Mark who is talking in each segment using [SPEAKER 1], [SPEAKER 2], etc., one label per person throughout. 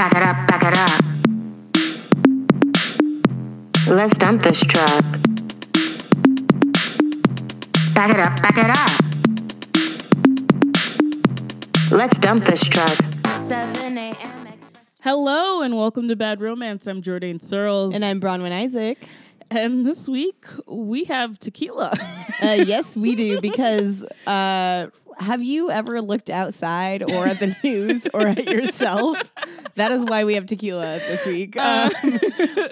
[SPEAKER 1] Back it up, back it up. Let's dump this truck. Back it up, back it up. Let's dump this truck. 7 a.m.
[SPEAKER 2] Hello and welcome to Bad Romance. I'm Jordan Searles.
[SPEAKER 3] And I'm Bronwyn Isaac.
[SPEAKER 2] And this week we have tequila.
[SPEAKER 3] Uh, yes, we do because uh, have you ever looked outside or at the news or at yourself? That is why we have tequila this week. Um,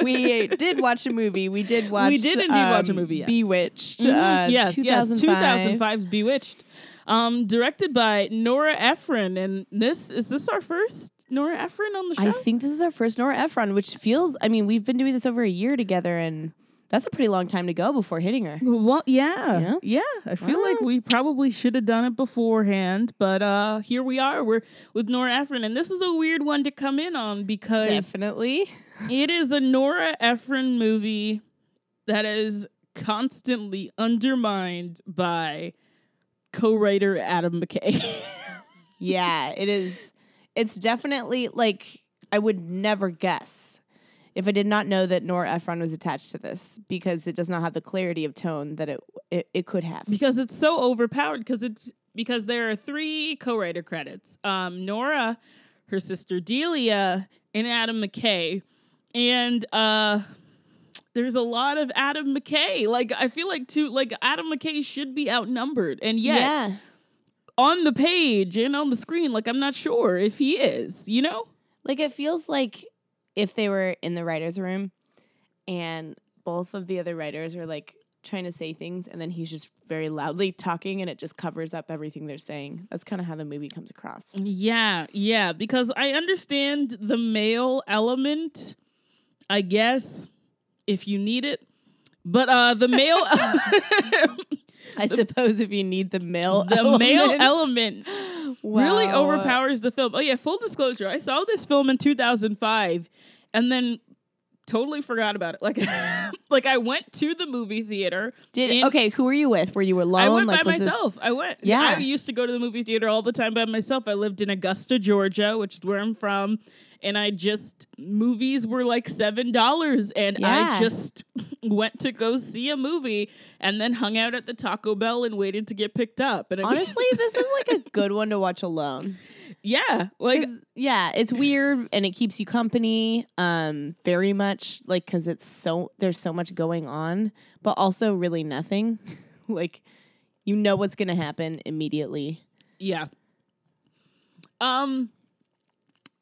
[SPEAKER 3] we did watch a movie. We did watch.
[SPEAKER 2] We did indeed watch a
[SPEAKER 3] um,
[SPEAKER 2] movie, yes.
[SPEAKER 3] Bewitched.
[SPEAKER 2] Mhm,
[SPEAKER 3] Uh,
[SPEAKER 2] yes, yes,
[SPEAKER 3] 2005.
[SPEAKER 2] 2005's Bewitched. Um, directed by Nora Ephron. And this is this our first Nora Ephron on the show?
[SPEAKER 3] I think this is our first Nora Ephron, which feels. I mean, we've been doing this over a year together, and that's a pretty long time to go before hitting her.
[SPEAKER 2] Well, yeah,
[SPEAKER 3] Yeah?
[SPEAKER 2] yeah. I feel like we probably should have done it beforehand, but uh, here we are. We're with Nora Ephron, and this is a weird one to come in on because
[SPEAKER 3] Definitely.
[SPEAKER 2] it is a Nora Ephron movie that is constantly undermined by co-writer Adam McKay.
[SPEAKER 3] Yeah, it is. It's definitely like I would never guess if I did not know that Nora Ephron was attached to this because it does not have the clarity of tone that it it, it could have.
[SPEAKER 2] because it's so overpowered because it's because there are three co-writer credits um nora her sister delia and adam mckay and uh there's a lot of adam mckay like i feel like too like adam mckay should be outnumbered and yet
[SPEAKER 3] yeah.
[SPEAKER 2] on the page and on the screen like i'm not sure if he is you know
[SPEAKER 3] Like it feels like if they were in the writers' room and both of the other writers are like trying to say things and then he's just very loudly talking and it just covers up everything they're saying. That's kind of how the movie comes across.
[SPEAKER 2] Yeah, yeah, because I understand the male element, I guess, if you need it. But uh the male
[SPEAKER 3] I suppose if you need the male
[SPEAKER 2] the male
[SPEAKER 3] element.
[SPEAKER 2] element really overpowers the film. Oh yeah, full disclosure, I saw this film in 2005 and then totally forgot about it. Like like I went to the movie theater.
[SPEAKER 3] Did
[SPEAKER 2] in-
[SPEAKER 3] okay? Who were you with? Were you alone?
[SPEAKER 2] I went
[SPEAKER 3] like,
[SPEAKER 2] by
[SPEAKER 3] was this-
[SPEAKER 2] myself. I went.
[SPEAKER 3] Yeah.
[SPEAKER 2] I used to go to the movie theater all the time by myself. I lived in Augusta, Georgia, which is where I'm from. And I just, movies were like $7. And I just went to go see a movie and then hung out at the Taco Bell and waited to get picked up. And I mean,
[SPEAKER 3] Honestly, this is like a good one to watch alone.
[SPEAKER 2] yeah. Like,
[SPEAKER 3] yeah, it's weird and it keeps you company. Um, very much like because it's so there's so much going on, but also really nothing. like, you know what's gonna happen immediately.
[SPEAKER 2] Yeah. Um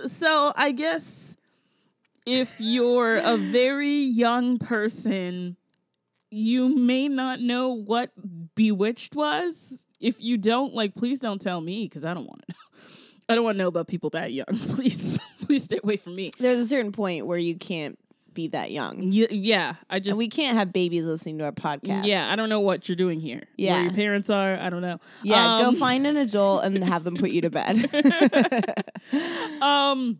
[SPEAKER 2] so I guess if you're a very young person, you may not know what Bewitched was. If you don't, like please don't tell me because I don't want to know. I don't want to know about people that young. Please, please stay away from me.
[SPEAKER 3] There's a certain point where you can't be that young,
[SPEAKER 2] Y- yeah, I
[SPEAKER 3] and
[SPEAKER 2] just
[SPEAKER 3] we can't have babies listening to our podcast.
[SPEAKER 2] yeah, I don't know what you're doing here.
[SPEAKER 3] Yeah, Where
[SPEAKER 2] your parents are, I don't know.
[SPEAKER 3] Yeah,
[SPEAKER 2] Um,
[SPEAKER 3] go find an adult and have them put you to bed.
[SPEAKER 2] um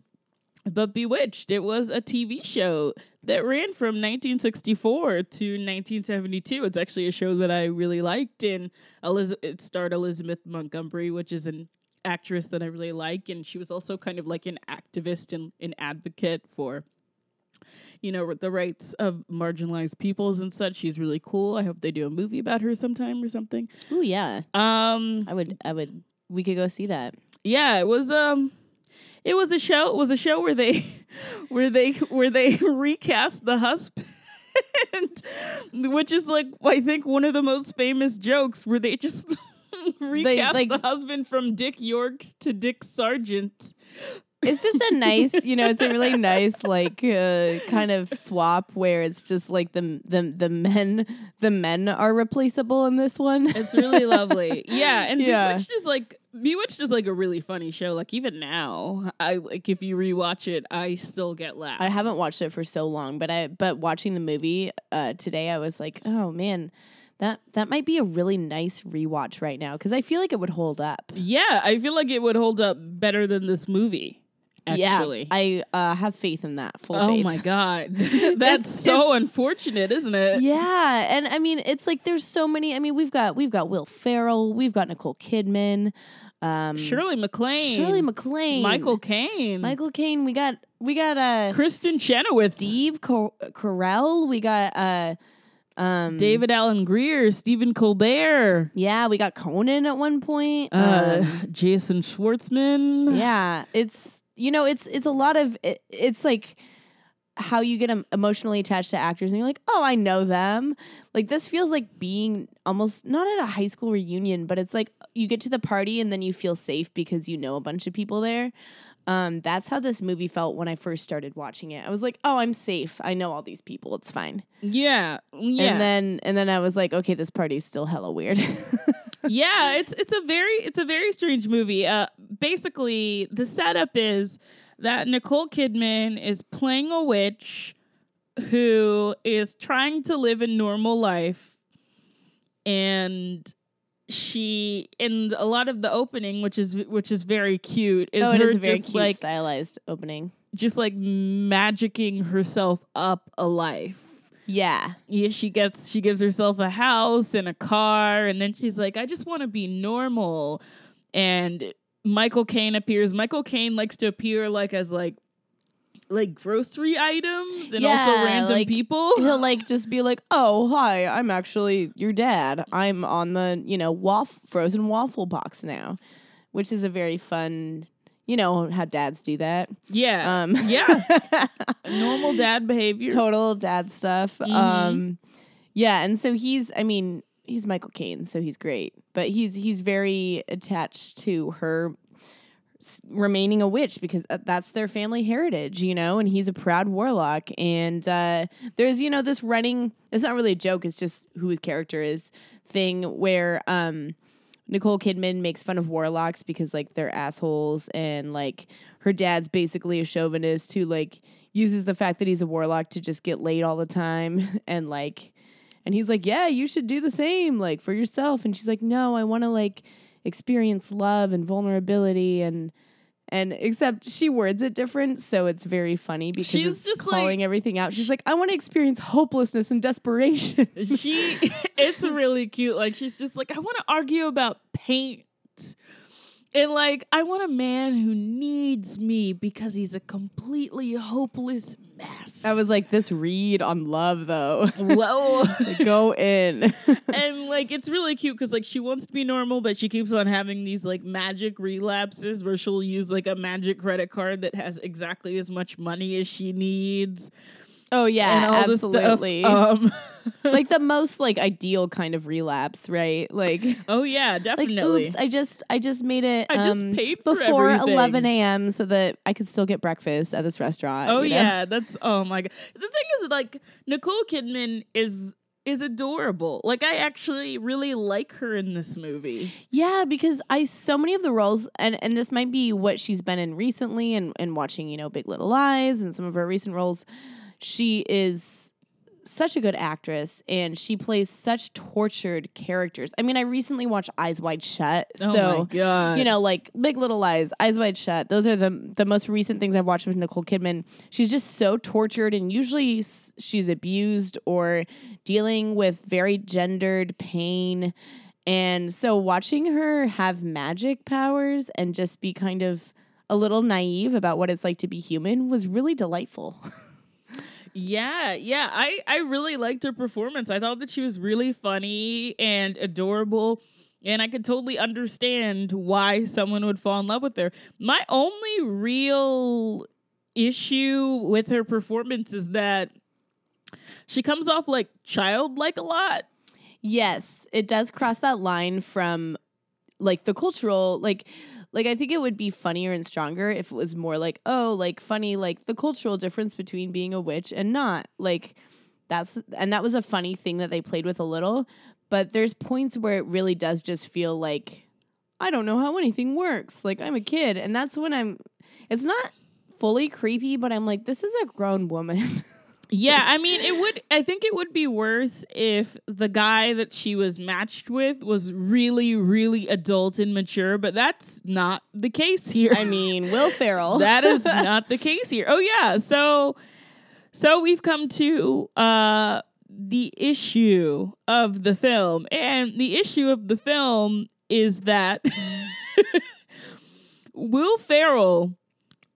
[SPEAKER 2] but bewitched it was a tv show that ran from 1964 to 1972 it's actually a show that i really liked and Eliz- it starred elizabeth montgomery which is an actress that i really like and she was also kind of like an activist and an advocate for you know the rights of marginalized peoples and such she's really cool i hope they do a movie about her sometime or something
[SPEAKER 3] Oh yeah,
[SPEAKER 2] um
[SPEAKER 3] I would. I would. We could go see that.
[SPEAKER 2] yeah it was um it was a show it was a show where they where they where they recast the husband which is like i think one of the most famous jokes where they just recast
[SPEAKER 3] like-
[SPEAKER 2] the husband from dick york to dick sargent
[SPEAKER 3] It's just a nice, you know, it's a really nice like uh, kind of swap where it's just like the the the men the men are replaceable in this one.
[SPEAKER 2] it's really lovely yeah and
[SPEAKER 3] Yeah.
[SPEAKER 2] bewitched is like bewitched is like a really funny show like even now i like if you rewatch it i still get laughs
[SPEAKER 3] I haven't watched it for so long, but I but watching the movie uh, today, I was like, oh man, that that might be a really nice rewatch right now because I feel like it would hold up.
[SPEAKER 2] yeah i feel like it would hold up better than this movie actually
[SPEAKER 3] Yeah, I uh, have faith in that. Full
[SPEAKER 2] Oh
[SPEAKER 3] faith.
[SPEAKER 2] my god, that's
[SPEAKER 3] It's-
[SPEAKER 2] so
[SPEAKER 3] it's-
[SPEAKER 2] unfortunate, isn't it?
[SPEAKER 3] Yeah, and I mean, it's like there's so many. I mean, we've got we've got Will Ferrell, we've got Nicole Kidman, Um,
[SPEAKER 2] Shirley MacLaine,
[SPEAKER 3] Shirley MacLaine,
[SPEAKER 2] Michael Caine,
[SPEAKER 3] Michael Caine. We got we got uh
[SPEAKER 2] Kristin Chenoweth,
[SPEAKER 3] Steve Car- Carell. We got uh um
[SPEAKER 2] David Alan Grier, Stephen Colbert,
[SPEAKER 3] Yeah, we got Conan at one point.
[SPEAKER 2] uh,
[SPEAKER 3] Um,
[SPEAKER 2] Jason Schwartzman.
[SPEAKER 3] yeah, it's you know it's it's a lot of it, it's like how you get emotionally attached to actors and you're like, "Oh, I know them." Like this feels like being almost not at a high school reunion, but it's like you get to the party and then you feel safe because you know a bunch of people there. Um, that's how this movie felt when I first started watching it. I was like, "Oh, I'm safe. I know all these people. It's fine."
[SPEAKER 2] yeah, yeah.
[SPEAKER 3] And then and then I was like, "Okay, this party's still hella weird."
[SPEAKER 2] yeah, it's it's a very it's a very strange movie. Uh, basically, the setup is that Nicole Kidman is playing a witch who is trying to live a normal life, and she in a lot of the opening, which is which is very cute, is
[SPEAKER 3] oh, it
[SPEAKER 2] her
[SPEAKER 3] is a very
[SPEAKER 2] just
[SPEAKER 3] cute
[SPEAKER 2] like
[SPEAKER 3] stylized opening.
[SPEAKER 2] just like magicking herself up a life.
[SPEAKER 3] Yeah.
[SPEAKER 2] yeah, she gets she gives herself a house and a car, and then she's like, I just want to be normal. And Michael Caine appears. Michael Caine likes to appear like as like like grocery items and also random
[SPEAKER 3] like-
[SPEAKER 2] people.
[SPEAKER 3] He'll like just be like, "Oh, hi, I'm actually your dad. I'm on the, you know, waff- frozen waffle box now." Which is a very fun, you know, how dads do that.
[SPEAKER 2] Yeah.
[SPEAKER 3] Um
[SPEAKER 2] yeah. Normal dad behavior.
[SPEAKER 3] total dad stuff.
[SPEAKER 2] Mhm.
[SPEAKER 3] Um yeah, and so he's I mean, he's Michael Caine, so he's great. But he's he's very attached to her remaining a witch because uh, that's their family heritage, you know, and he's a proud warlock and uh there's you know this running it's not really a joke, it's just who his character is thing where um Nicole Kidman makes fun of warlocks because like they're assholes and like her dad's basically a chauvinist who like uses the fact that he's a warlock to just get laid all the time and like and he's like, "Yeah, you should do the same like for yourself." And she's like, "No, I want to like experience love and vulnerability and and except she words it different, so it's very funny because
[SPEAKER 2] She's
[SPEAKER 3] it's
[SPEAKER 2] just
[SPEAKER 3] calling
[SPEAKER 2] like-
[SPEAKER 3] everything out. She's like, "I want to experience hopelessness and desperation."
[SPEAKER 2] she it's really cute. Like she's just like, I want to argue about paint. And like, I want a man who needs me because he's a completely hopeless mess.
[SPEAKER 3] I was like, "This read on love though."
[SPEAKER 2] whoa.
[SPEAKER 3] Go in.
[SPEAKER 2] and like it's really cute because like she wants to be normal, but she keeps on having these like magic relapses where she'll use like a magic credit card that has exactly as much money as she needs.
[SPEAKER 3] Oh yeah, absolutely.
[SPEAKER 2] Um,
[SPEAKER 3] like the most like ideal kind of relapse, right? Like
[SPEAKER 2] oh yeah, definitely.
[SPEAKER 3] like oops, I just I just made it
[SPEAKER 2] I just
[SPEAKER 3] um,
[SPEAKER 2] paid for
[SPEAKER 3] before
[SPEAKER 2] everything.
[SPEAKER 3] 11 a.m. so that I could still get breakfast at this restaurant.
[SPEAKER 2] Oh
[SPEAKER 3] you know?
[SPEAKER 2] yeah, that's oh my god. The thing is like Nicole Kidman is is adorable. Like I actually really like her in this movie.
[SPEAKER 3] Yeah, because I so many of the roles and and this might be what she's been in recently and and watching, you know, Big Little Lies and some of her recent roles, she is such a good actress and she plays such tortured characters. I mean, I recently watched Eyes Wide Shut.
[SPEAKER 2] Oh
[SPEAKER 3] so
[SPEAKER 2] god.
[SPEAKER 3] you know, like Big Little Lies, Eyes Wide Shut. Those are the the most recent things I've watched with Nicole Kidman. She's just so tortured, and usually she's abused or dealing with very gendered pain. And so, watching her have magic powers and just be kind of a little naive about what it's like to be human was really delightful.
[SPEAKER 2] Yeah, yeah. I I really liked her performance. I thought that she was really funny and adorable. And I could totally understand why someone would fall in love with her. My only real issue with her performance is that she comes off like childlike a lot.
[SPEAKER 3] Yes, it does cross that line from like the cultural like like I think it would be funnier and stronger if it was more like oh like funny like the cultural difference between being a witch and not. Like that's and that was a funny thing that they played with a little but there's points where it really does just feel like I don't know how anything works. Like I'm a kid and that's when I'm it's not fully creepy but I'm like this is a grown woman
[SPEAKER 2] Yeah, I mean, it would. I think it would be worse if the guy that she was matched with was really, really adult and mature. But that's not the case here.
[SPEAKER 3] I mean Will Ferrell
[SPEAKER 2] that is not the case here. Oh yeah, so so we've come to uh the issue of the film, and the issue of the film is that Will Ferrell,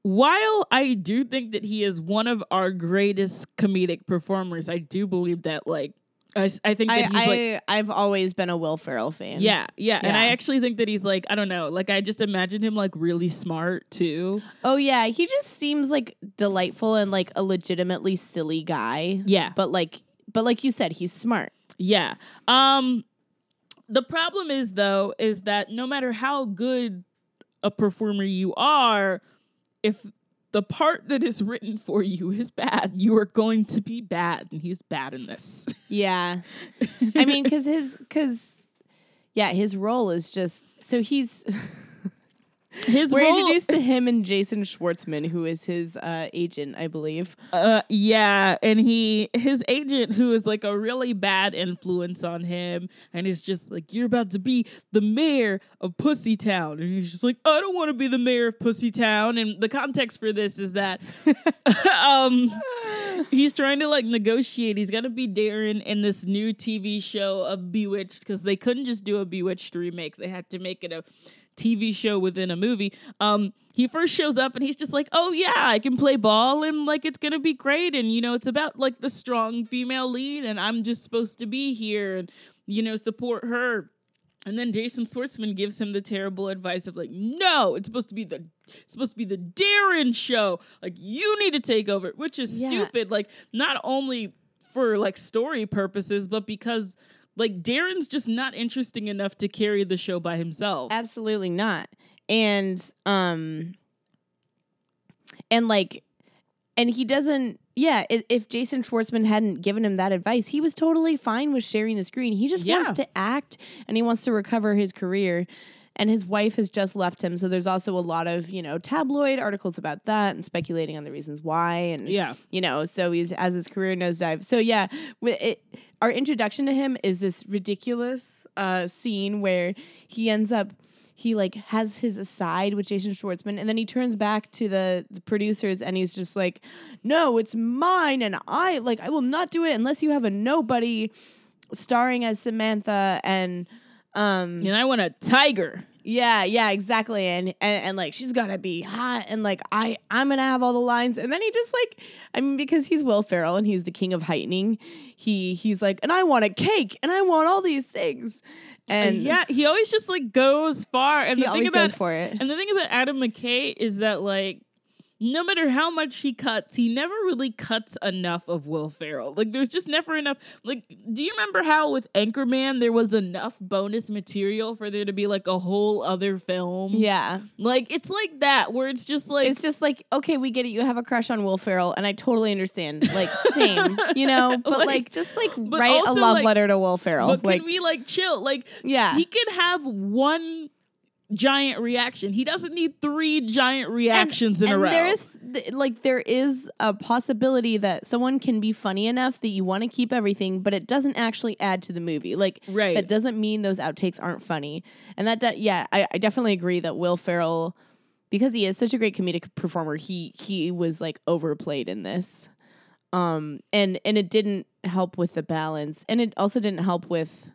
[SPEAKER 2] while I do think that he is one of our greatest comedic performers, I do believe that like I, I think that
[SPEAKER 3] I,
[SPEAKER 2] he's
[SPEAKER 3] I
[SPEAKER 2] like
[SPEAKER 3] I've always been a Will Ferrell fan.
[SPEAKER 2] yeah, yeah, and I actually think that he's like I don't know, like I just imagine him like really smart too.
[SPEAKER 3] Oh yeah, he just seems like delightful and like a legitimately silly guy.
[SPEAKER 2] Yeah,
[SPEAKER 3] But like but like you said, he's smart.
[SPEAKER 2] Yeah. Um the problem is though is that no matter how good a performer you are, if the part that is written for you is bad, you are going to be bad and he's bad in this.
[SPEAKER 3] Yeah. I mean, cause his cause yeah, his role is just so he's
[SPEAKER 2] His
[SPEAKER 3] we're
[SPEAKER 2] role,
[SPEAKER 3] introduced to him and Jason Schwartzman, who is his uh, agent, I believe.
[SPEAKER 2] uh yeah, and he his agent who is like a really bad influence on him and is just like you're about to be the mayor of Pussytown. And he's just like I don't want to be the mayor of Pussytown. And the context for this is that um he's trying to like negotiate. He's got to be Darren in this new TV show of Bewitched because they couldn't just do a Bewitched remake. They had to make it a TV show within a movie. Um, he first shows up and he's just like, "Oh yeah, I can play ball and like it's gonna be great." And you know, it's about like the strong female lead, and I'm just supposed to be here and you know support her. And then Jason Schwartzman gives him the terrible advice of like, "No, it's supposed to be the it's supposed to be the Darren show. Like you need to take over," which is
[SPEAKER 3] Yeah.
[SPEAKER 2] stupid. Like not only for like story purposes, but because like Darren's just not interesting enough to carry the show by himself.
[SPEAKER 3] Absolutely not. And um and like and he doesn't yeah, if Jason Schwartzman hadn't given him that advice, he was totally fine with sharing the screen. He just
[SPEAKER 2] Yeah.
[SPEAKER 3] wants to act and he wants to recover his career. And his wife has just left him, so there's also a lot of you know tabloid articles about that and speculating on the reasons why. And
[SPEAKER 2] Yeah.
[SPEAKER 3] you know, so he's as his career nosedive. So yeah, it, our introduction to him is this ridiculous uh, scene where he ends up he like has his aside with Jason Schwartzman, and then he turns back to the, the producers and he's just like, "No, it's mine, and I like I will not do it unless you have a nobody starring as Samantha and." Um,
[SPEAKER 2] And I want a tiger.
[SPEAKER 3] Yeah, yeah, exactly. And, and and like she's gotta be hot and like I I'm gonna have all the lines. And then he just like I mean, because he's Will Ferrell and he's the king of heightening, he he's like, and I want a cake and I want all these things. Uh, and
[SPEAKER 2] yeah, he always just like goes far. And
[SPEAKER 3] he
[SPEAKER 2] the thing about
[SPEAKER 3] goes for it.
[SPEAKER 2] and the thing about Adam McKay is that like no matter how much he cuts, he never really cuts enough of Will Ferrell. Like there's just never enough. Like, do you remember how with Anchorman there was enough bonus material for there to be like a whole other film?
[SPEAKER 3] Yeah.
[SPEAKER 2] Like it's like that where it's just like
[SPEAKER 3] It's just like, okay, we get it. You have a crush on Will Ferrell, and I totally understand. Like, same, you know, but like,
[SPEAKER 2] Like,
[SPEAKER 3] just like write a love
[SPEAKER 2] like-
[SPEAKER 3] letter to Will Ferrell.
[SPEAKER 2] But
[SPEAKER 3] like,
[SPEAKER 2] can we like chill? Like
[SPEAKER 3] yeah.
[SPEAKER 2] he could have one giant reaction. He doesn't need three giant reactions in a row.
[SPEAKER 3] There is like there is a possibility that someone can be funny enough that you want to keep everything, but it doesn't actually add to the movie. Like
[SPEAKER 2] Right.
[SPEAKER 3] that doesn't mean those outtakes aren't funny. And that do- yeah, I, I definitely agree that Will Ferrell, because he is such a great comedic performer, he he was like overplayed in this. Um and and it didn't help with the balance, and it also didn't help with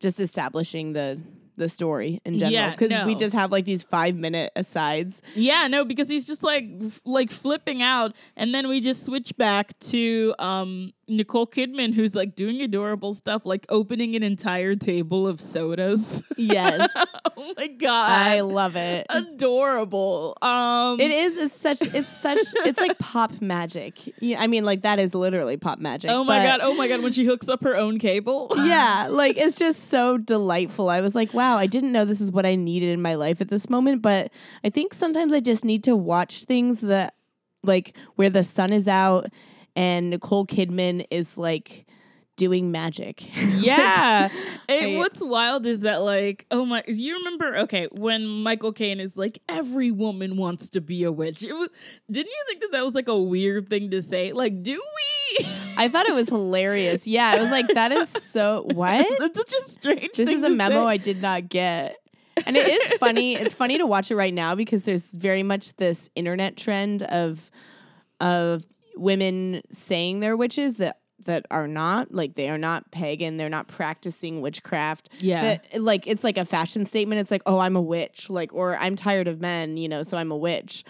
[SPEAKER 3] just establishing the the story in general
[SPEAKER 2] Yeah,
[SPEAKER 3] because we just have like these five minute asides.
[SPEAKER 2] Yeah, no, because he's just like f- like flipping out, and then we just switch back to um Nicole Kidman, who's like doing adorable stuff, like opening an entire table of sodas.
[SPEAKER 3] Yes.
[SPEAKER 2] oh my god,
[SPEAKER 3] I love it.
[SPEAKER 2] adorable. Um,
[SPEAKER 3] It is. It's such. It's such. It's like pop magic. Yeah, I mean, like that is literally pop magic.
[SPEAKER 2] Oh my god! Oh my god! When she hooks up her own cable.
[SPEAKER 3] Yeah, like it's just so delightful. I was like, wow, I didn't know this is what I needed in my life at this moment. But I think sometimes I just need to watch things that, like, where the sun is out and Nicole Kidman is like doing magic.
[SPEAKER 2] Yeah. and
[SPEAKER 3] I-
[SPEAKER 2] what's wild is that like, oh my you remember okay, when Michael Caine is like every woman wants to be a witch. It was didn't you think that that was like a weird thing to say? Like, do we?
[SPEAKER 3] I thought it was hilarious. Yeah, I was like, that is so what?
[SPEAKER 2] That's such a strange
[SPEAKER 3] This is a memo
[SPEAKER 2] say.
[SPEAKER 3] I did not get. And it is funny. It's funny to watch it right now because there's very much this internet trend of of women saying they're witches that that are not like they are not pagan they're not practicing witchcraft
[SPEAKER 2] Yeah.
[SPEAKER 3] that, like it's like a fashion statement it's like oh i'm a witch like or i'm tired of men you know so i'm a witch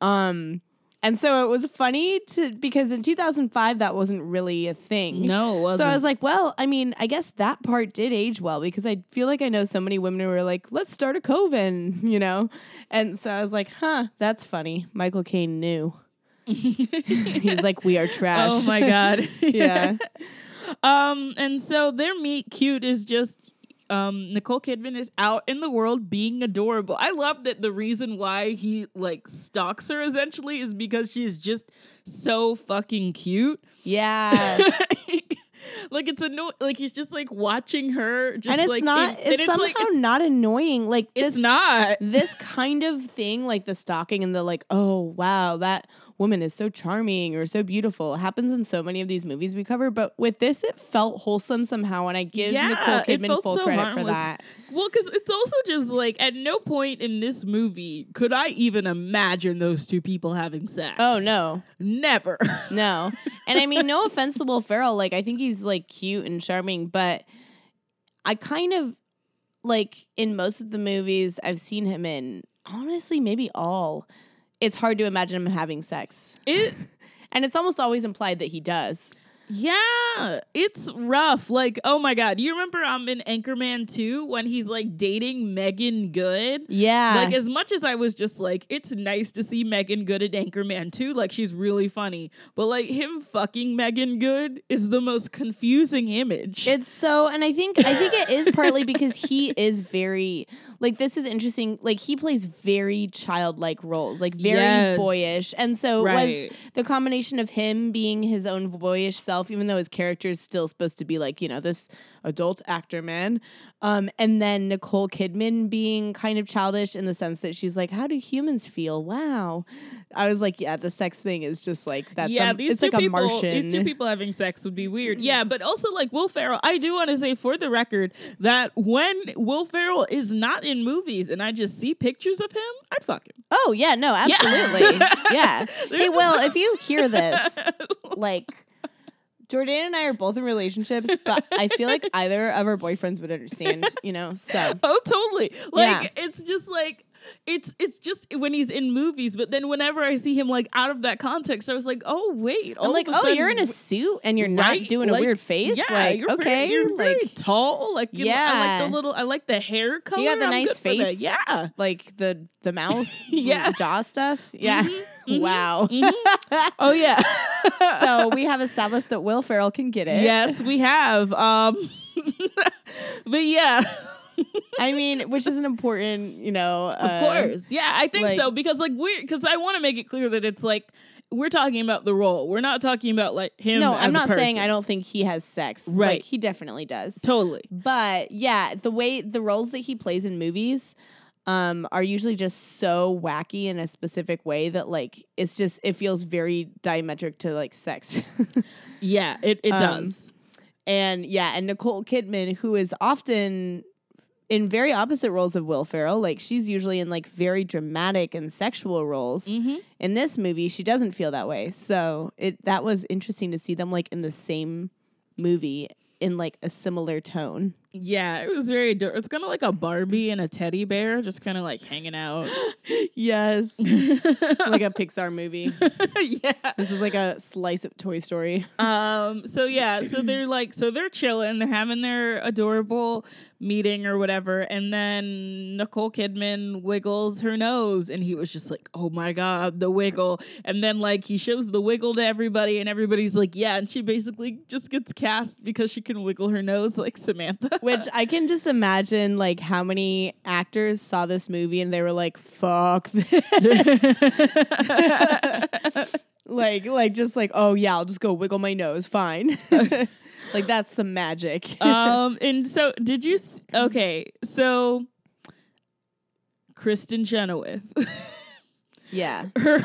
[SPEAKER 3] um and so it was funny to because in 2005 that wasn't really a thing
[SPEAKER 2] no, it wasn't.
[SPEAKER 3] so I was like, well, I mean, I guess that part did age well because I feel like I know so many women who were like, let's start a coven, you know? And so I was like, huh, that's funny. Michael Caine knew. He's like, we are trash.
[SPEAKER 2] oh my god.
[SPEAKER 3] yeah.
[SPEAKER 2] Um, and so their meet cute is just um Nicole Kidman is out in the world being adorable. I love that the reason why he like stalks her essentially is because she's just so fucking cute.
[SPEAKER 3] Yeah.
[SPEAKER 2] like it's anno- like he's just like watching her just
[SPEAKER 3] and it's
[SPEAKER 2] like
[SPEAKER 3] not,
[SPEAKER 2] and
[SPEAKER 3] it's, somehow
[SPEAKER 2] like, it's,
[SPEAKER 3] not annoying. Like,
[SPEAKER 2] it's not.
[SPEAKER 3] This kind of thing, like the stalking and the like, oh, wow, that woman is so charming or so beautiful It happens in so many of these movies we cover. But with this, it felt wholesome somehow. And I give
[SPEAKER 2] Yeah,
[SPEAKER 3] Nicole Kidman full
[SPEAKER 2] so
[SPEAKER 3] credit for that.
[SPEAKER 2] Well, because it's also just like at no point in this movie could I even imagine those two people having sex.
[SPEAKER 3] Oh, no.
[SPEAKER 2] never.
[SPEAKER 3] No. And I mean, no offense to Will Ferrell. Like, I think he's like cute and charming, but I kind of like in most of the movies I've seen him in, honestly, maybe all, it's hard to imagine him having sex.
[SPEAKER 2] it
[SPEAKER 3] And it's almost always implied that he does.
[SPEAKER 2] Yeah, it's rough. Like, oh my god, you remember um in Anchorman 2 when he's like dating Meagan Good?
[SPEAKER 3] Yeah.
[SPEAKER 2] Like as much as I was just like, it's nice to see Meagan Good at Anchorman 2, like she's really funny. But like him fucking Meagan Good is the most confusing image.
[SPEAKER 3] It's so, and I think I think it is partly because he is very like this is interesting. Like he plays very childlike roles, like very
[SPEAKER 2] Yes.
[SPEAKER 3] boyish, and so
[SPEAKER 2] Right.
[SPEAKER 3] was the combination of him being his own boyish self, even though his character is still supposed to be like you know this adult actor man, um, and then Nicole Kidman being kind of childish in the sense that she's like, "How do humans feel?" Wow, I was like, "Yeah, the sex thing is just like that's
[SPEAKER 2] yeah,
[SPEAKER 3] a,
[SPEAKER 2] these
[SPEAKER 3] it's
[SPEAKER 2] two
[SPEAKER 3] like a
[SPEAKER 2] people,
[SPEAKER 3] Martian."
[SPEAKER 2] these two people having sex would be weird. Yeah, but also like Will Ferrell, I do want to say for the record that when Will Ferrell is not in movies and I just see pictures of him, I'd fuck him.
[SPEAKER 3] Oh yeah, no, absolutely. Yeah. hey,
[SPEAKER 2] There's
[SPEAKER 3] Will, if you hear this, like Jordan and I are both in relationships, but I feel like either of our boyfriends would understand, you know. So
[SPEAKER 2] Oh, totally. Like it's just like it's it's just when he's in movies, but then whenever I see him like out of that context, I was like, oh wait,
[SPEAKER 3] I'm like, oh, you're in a suit and you're not doing
[SPEAKER 2] Like,
[SPEAKER 3] a weird face.
[SPEAKER 2] Yeah,
[SPEAKER 3] like,
[SPEAKER 2] you're
[SPEAKER 3] okay,
[SPEAKER 2] very, you're
[SPEAKER 3] like
[SPEAKER 2] tall. Like you know, I like the little, I like the hair color.
[SPEAKER 3] You got the
[SPEAKER 2] I'm
[SPEAKER 3] nice
[SPEAKER 2] good for that.
[SPEAKER 3] face.
[SPEAKER 2] Yeah.
[SPEAKER 3] like the the mouth,
[SPEAKER 2] Yeah.
[SPEAKER 3] jaw stuff. Yeah,
[SPEAKER 2] mhm.
[SPEAKER 3] wow.
[SPEAKER 2] Oh yeah.
[SPEAKER 3] so we have established that Will Ferrell can get it.
[SPEAKER 2] yes, we have. Um, but yeah,
[SPEAKER 3] I mean, which is an important, you know,
[SPEAKER 2] of
[SPEAKER 3] uh,
[SPEAKER 2] course. Yeah, I think
[SPEAKER 3] like-
[SPEAKER 2] so because like we're because I want to make it clear that it's like we're talking about the role. We're not talking about like him.
[SPEAKER 3] No, I'm not saying. I don't think he has sex.
[SPEAKER 2] Right.
[SPEAKER 3] Like, he definitely does.
[SPEAKER 2] Totally.
[SPEAKER 3] But yeah, the way the roles that he plays in movies um, are usually just so wacky in a specific way that like it's just it feels very diametric to like sex.
[SPEAKER 2] Yeah, it, it
[SPEAKER 3] Um,
[SPEAKER 2] does.
[SPEAKER 3] and yeah, and Nicole Kidman, who is often in very opposite roles of Will Ferrell, like she's usually in like very dramatic and sexual roles.
[SPEAKER 2] Mhm.
[SPEAKER 3] In this movie, she doesn't feel that way. So it that was interesting to see them like in the same movie in like a similar tone.
[SPEAKER 2] Yeah, it was very. It's kind of like a Barbie and a teddy bear, just kind of like hanging out.
[SPEAKER 3] Yes. like a Pixar movie.
[SPEAKER 2] yeah.
[SPEAKER 3] This is like a slice of Toy Story.
[SPEAKER 2] Um. So yeah. So they're like. So they're chilling. They're having their adorable meeting or whatever, and then Nicole Kidman wiggles her nose, and he was just like, "Oh my god, the wiggle!" And then like he shows the wiggle to everybody, and everybody's like, "Yeah," and she basically just gets cast because she can wiggle her nose like Samantha.
[SPEAKER 3] Which I can just imagine like how many actors saw this movie and they were like, fuck this. like like just like, oh yeah, I'll just go wiggle my nose, fine. like that's some magic.
[SPEAKER 2] um. And so did you? s- Okay. So. Kristin Chenoweth.
[SPEAKER 3] yeah.
[SPEAKER 2] her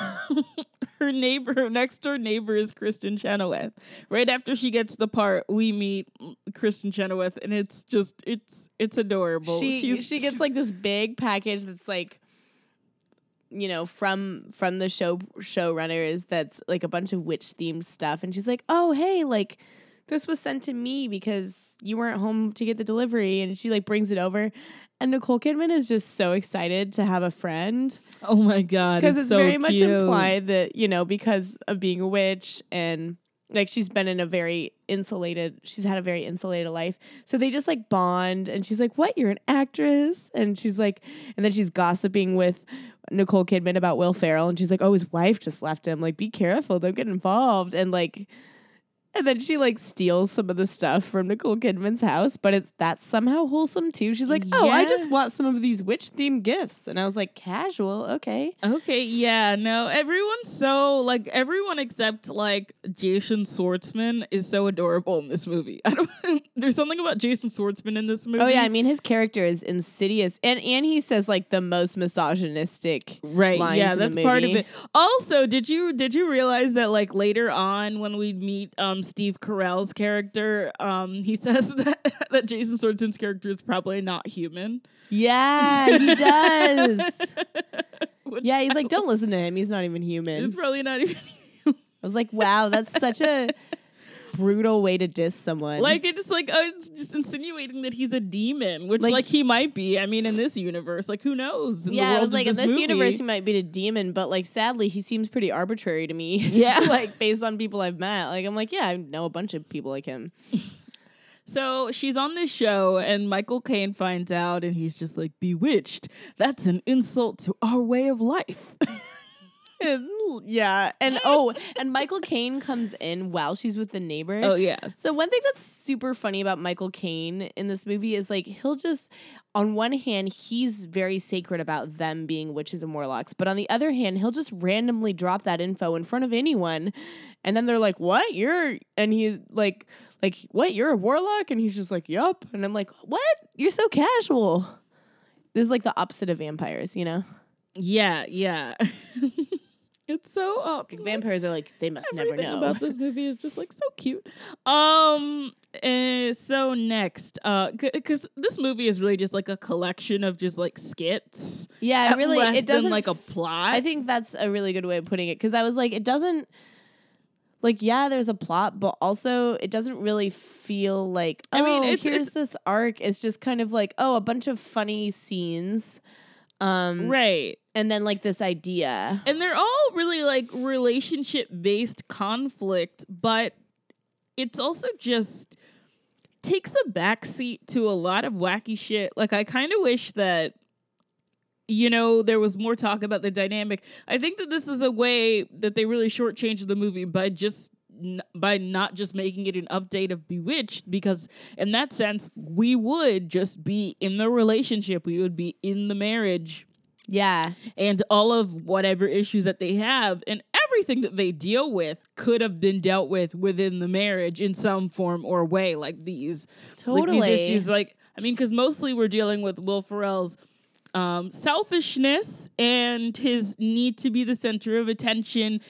[SPEAKER 2] her neighbor, her next door neighbor is Kristin Chenoweth. Right after she gets the part, we meet Kristin Chenoweth, and it's just it's it's adorable.
[SPEAKER 3] She
[SPEAKER 2] She's-
[SPEAKER 3] she gets like this big package that's like you know from from the show showrunners that's like a bunch of witch themed stuff and she's like oh hey like this was sent to me because you weren't home to get the delivery. And she like brings it over. And Nicole Kidman is just so excited to have a friend
[SPEAKER 2] Oh my god.
[SPEAKER 3] because it's,
[SPEAKER 2] so
[SPEAKER 3] very much
[SPEAKER 2] cute.
[SPEAKER 3] implied that, you know, because of being a witch and like she's been in a very insulated, she's had a very insulated life. So they just like bond. And she's like, What? You're an actress? And she's like, and then she's gossiping with Nicole Kidman about Will Ferrell. And she's like, Oh, his wife just left him. Like, be careful. Don't get involved. And like, and then she like steals some of the stuff from Nicole Kidman's house, but it's that's somehow wholesome too. She's like, "Oh, I just want some of these witch themed gifts," and I was like, "Casual, okay."
[SPEAKER 2] Okay, yeah, no, everyone's so like everyone except like Jason Schwartzman is so adorable in this movie. I don't. there's something about Jason Schwartzman in this movie.
[SPEAKER 3] Oh yeah, I mean his character is insidious, and and he says like the most misogynistic.
[SPEAKER 2] right.
[SPEAKER 3] lines
[SPEAKER 2] Yeah,
[SPEAKER 3] in the
[SPEAKER 2] that's part of it. Also, did you did you realize that like later on when we meet um Steve Carell's character, um he says that that Jason Schwartzman's character is probably not human.
[SPEAKER 3] Yeah, he does. Yeah, he's like, don't listen to him. He's not even human.
[SPEAKER 2] It's probably not even.
[SPEAKER 3] I was like, wow, that's such a brutal way to diss someone.
[SPEAKER 2] Like it's just like oh, it's just insinuating that he's a demon, which
[SPEAKER 3] Like-
[SPEAKER 2] like, he might be. I mean, in this universe, like who knows? In the
[SPEAKER 3] yeah, I was like, in this
[SPEAKER 2] movie.
[SPEAKER 3] universe, he might be a demon, but like, sadly, he seems pretty arbitrary to me.
[SPEAKER 2] Yeah.
[SPEAKER 3] like based on people I've met. Like, I'm like, yeah, I know a bunch of people like him.
[SPEAKER 2] So she's on this show, and Michael Caine finds out, and he's just like, "Bewitched. That's an insult to our way of life."
[SPEAKER 3] yeah, and oh, and Michael Caine comes in while she's with the neighbor.
[SPEAKER 2] oh yes.
[SPEAKER 3] So one thing that's super funny about Michael Caine in this movie is like he'll just on one hand he's very sacred about them being witches and warlocks, but on the other hand he'll just randomly drop that info in front of anyone and then they're like, "What? You're" and he like like, "What? You're a warlock?" and he's just like, "Yup." And I'm like, "What? You're so casual." This is like the opposite of vampires, you know?
[SPEAKER 2] yeah, yeah. it's so uh,
[SPEAKER 3] Like vampires are like they must never
[SPEAKER 2] Everything
[SPEAKER 3] know.
[SPEAKER 2] about this movie is just like so cute. Um, eh, so next, uh, because this movie is really just like a collection of just like skits.
[SPEAKER 3] yeah, it really it doesn't
[SPEAKER 2] like a plot.
[SPEAKER 3] I think that's a really good way of putting it because I was like, it doesn't like yeah, there's a plot, but also it doesn't really feel like oh,
[SPEAKER 2] I mean, it's-
[SPEAKER 3] here's
[SPEAKER 2] it's-
[SPEAKER 3] this arc. It's just kind of like oh, a bunch of funny scenes, um,
[SPEAKER 2] right.
[SPEAKER 3] and then like this idea.
[SPEAKER 2] and they're all really like relationship based conflict, but it's also just takes a backseat to a lot of wacky shit. Like I kind of wish that you know there was more talk about the dynamic. I think that this is a way that they really shortchanged the movie by just n- by not just making it an update of Bewitched because in that sense we would just be in the relationship, we would be in the marriage.
[SPEAKER 3] Yeah,
[SPEAKER 2] and all of whatever issues that they have and everything that they deal with could have been dealt with within the marriage in some form or way like these
[SPEAKER 3] totally.
[SPEAKER 2] like these issues. Like i mean because mostly we're dealing with will ferrell's um, selfishness and his need to be the center of attention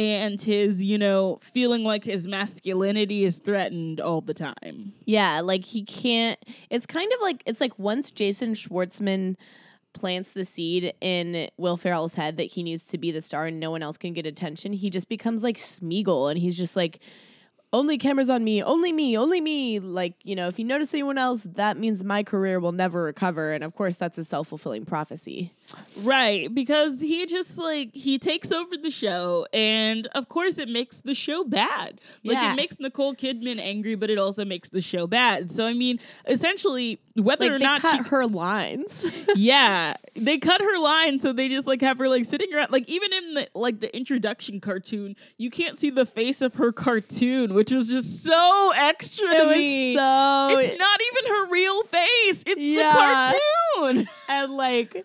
[SPEAKER 2] and his you know feeling like his masculinity is threatened all the time
[SPEAKER 3] Yeah, like he can't. It's kind of like it's like once Jason Schwartzman plants the seed in Will Ferrell's head that he needs to be the star and no one else can get attention, he just becomes like Smeagol and he's just like only cameras on me, only me, only me. Like, you know, if you notice anyone else, that means my career will never recover. And of course, that's a self fulfilling prophecy.
[SPEAKER 2] Right, because he just like he takes over the show, and of course it makes the show bad. Like
[SPEAKER 3] Yeah.
[SPEAKER 2] it makes Nicole Kidman angry, but it also makes the show bad. So I mean, essentially, whether
[SPEAKER 3] Like,
[SPEAKER 2] or
[SPEAKER 3] they
[SPEAKER 2] not
[SPEAKER 3] cut
[SPEAKER 2] she,
[SPEAKER 3] her lines.
[SPEAKER 2] yeah, they cut her lines, so they just like have her like sitting around. Like even in the like the introduction cartoon, you can't see the face of her cartoon, which was just so extra
[SPEAKER 3] it
[SPEAKER 2] to
[SPEAKER 3] was
[SPEAKER 2] me.
[SPEAKER 3] so.
[SPEAKER 2] it's not even her real face; it's
[SPEAKER 3] Yeah.
[SPEAKER 2] the cartoon.
[SPEAKER 3] and like.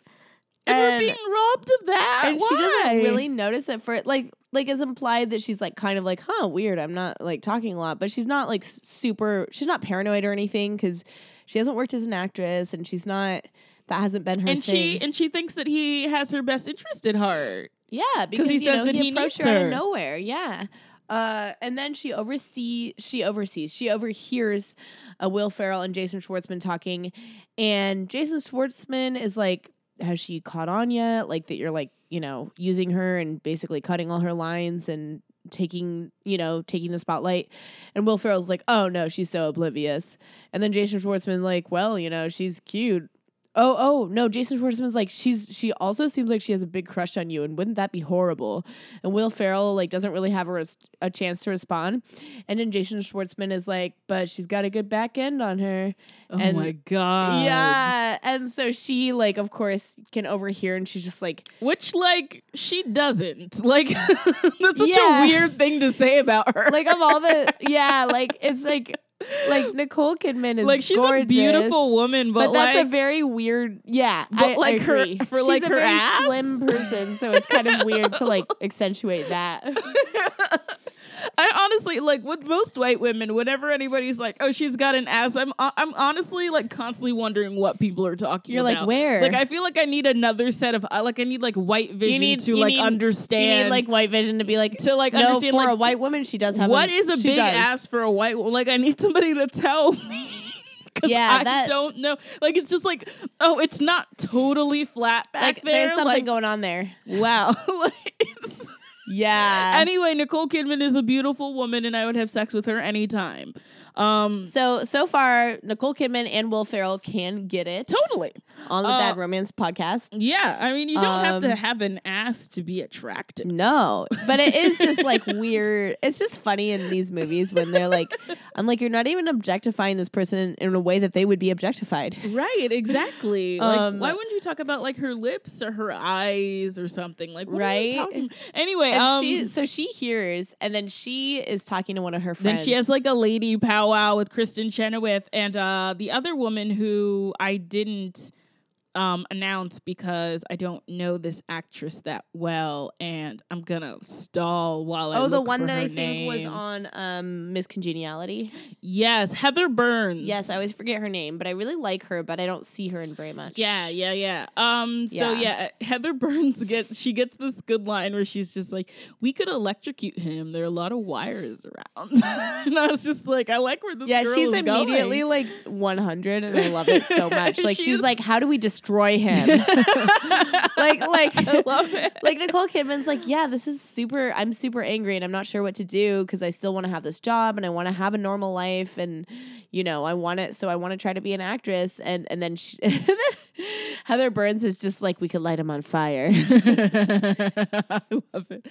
[SPEAKER 2] And, we're being robbed of that.
[SPEAKER 3] and she doesn't really notice it for like like it's implied that she's like kind of like huh weird i'm not like talking a lot but she's not like super she's not paranoid or anything because she hasn't worked as an actress and she's not that hasn't been her
[SPEAKER 2] and
[SPEAKER 3] thing
[SPEAKER 2] she and she thinks that he has her best interest at heart.
[SPEAKER 3] yeah because
[SPEAKER 2] he
[SPEAKER 3] you
[SPEAKER 2] says
[SPEAKER 3] know,
[SPEAKER 2] that
[SPEAKER 3] he
[SPEAKER 2] he
[SPEAKER 3] approached
[SPEAKER 2] needs
[SPEAKER 3] her out of nowhere yeah uh, and then she oversees she oversees she overhears uh, Will Ferrell and Jason Schwartzman talking, and Jason Schwartzman is like, "Has she caught on yet? Like that you're like you know using her and basically cutting all her lines and taking you know taking the spotlight. And will ferrell's like oh no she's so oblivious. And then jason schwartzman like well you know she's cute oh oh no jason schwartzman's like she's she also seems like she has a big crush on you and wouldn't that be horrible and will ferrell like doesn't really have a, res- a chance to respond and then jason schwartzman is like but she's got a good back end on her
[SPEAKER 2] Oh
[SPEAKER 3] and-
[SPEAKER 2] my god.
[SPEAKER 3] yeah and so she like of course can overhear and she's just like
[SPEAKER 2] Which like she doesn't. Like that's such
[SPEAKER 3] Yeah.
[SPEAKER 2] a weird thing to say about her.
[SPEAKER 3] like of all the yeah like it's like like nicole kidman is
[SPEAKER 2] like she's
[SPEAKER 3] gorgeous,
[SPEAKER 2] a beautiful woman, but,
[SPEAKER 3] but, that's
[SPEAKER 2] like
[SPEAKER 3] a very weird yeah
[SPEAKER 2] But,
[SPEAKER 3] I, I
[SPEAKER 2] like, her- for,
[SPEAKER 3] She's
[SPEAKER 2] like,
[SPEAKER 3] a
[SPEAKER 2] her
[SPEAKER 3] very
[SPEAKER 2] ass?
[SPEAKER 3] slim person so it's kind of weird to like accentuate that
[SPEAKER 2] I honestly like with most white women, whenever anybody's like, "Oh, she's got an ass," I'm uh, I'm honestly like constantly wondering what people are talking
[SPEAKER 3] You're like, where?
[SPEAKER 2] Like, I feel like I need another set of uh, like I need like white vision
[SPEAKER 3] need-
[SPEAKER 2] to like
[SPEAKER 3] need-
[SPEAKER 2] understand.
[SPEAKER 3] you need like white vision to be like
[SPEAKER 2] to like
[SPEAKER 3] no
[SPEAKER 2] understand
[SPEAKER 3] for
[SPEAKER 2] like
[SPEAKER 3] a white woman she does have
[SPEAKER 2] what
[SPEAKER 3] a,
[SPEAKER 2] is a big
[SPEAKER 3] does.
[SPEAKER 2] ass for a white like I need somebody to tell me.
[SPEAKER 3] Yeah,
[SPEAKER 2] I
[SPEAKER 3] that-
[SPEAKER 2] don't know. Like it's just like, oh, it's not totally flat back
[SPEAKER 3] like
[SPEAKER 2] there.
[SPEAKER 3] there's something
[SPEAKER 2] like,
[SPEAKER 3] going on there
[SPEAKER 2] wow. like, it's-
[SPEAKER 3] yeah
[SPEAKER 2] anyway, Nicole Kidman is a beautiful woman, and I would have sex with her anytime. Um,
[SPEAKER 3] so so far nicole kidman and will ferrell can get it
[SPEAKER 2] totally.
[SPEAKER 3] on the
[SPEAKER 2] Uh,
[SPEAKER 3] bad romance podcast
[SPEAKER 2] Yeah, I mean, you don't have to
[SPEAKER 3] Um,
[SPEAKER 2] have an ass to be attractive.
[SPEAKER 3] No, but it is just like weird. It's just funny in these movies when they're like, I'm like, you're not even objectifying this person in, in a way that they would be objectified.
[SPEAKER 2] Right, exactly. like,
[SPEAKER 3] Um,
[SPEAKER 2] why wouldn't you talk about like her lips or her eyes or something? Like, what are you
[SPEAKER 3] Right?
[SPEAKER 2] talking- Anyway, um,
[SPEAKER 3] she, so she hears, and then she is talking to one of her
[SPEAKER 2] then
[SPEAKER 3] friends.
[SPEAKER 2] she has like a lady powwow with Kristin Chenoweth and uh, the other woman who I didn't um, announce because I don't know this actress that well, and I'm gonna stall while I
[SPEAKER 3] oh, the one that I think was on um, Miss Congeniality.
[SPEAKER 2] Yes, Heather Burns.
[SPEAKER 3] Yes, I always forget her name, but I really like her, but I don't see her in very much.
[SPEAKER 2] Yeah, yeah, yeah. Um, so
[SPEAKER 3] Yeah.
[SPEAKER 2] yeah, Heather Burns gets she gets this good line where she's just like, "We could electrocute him. There are a lot of wires around." and I was just like, I like where this
[SPEAKER 3] Yeah, she's immediately
[SPEAKER 2] going.
[SPEAKER 3] like 100, and I love it so much. Like she's,
[SPEAKER 2] She's-
[SPEAKER 3] like, "How do we destroy him?" like, like
[SPEAKER 2] I love it.
[SPEAKER 3] like Nicole Kidman's like, yeah, this is super. I'm super angry, and I'm not sure what to do because I still want to have this job and I want to have a normal life, and you know, I want it. So I want to try to be an actress, and and then, she, Heather Burns is just like, we could light him on fire.
[SPEAKER 2] I love it.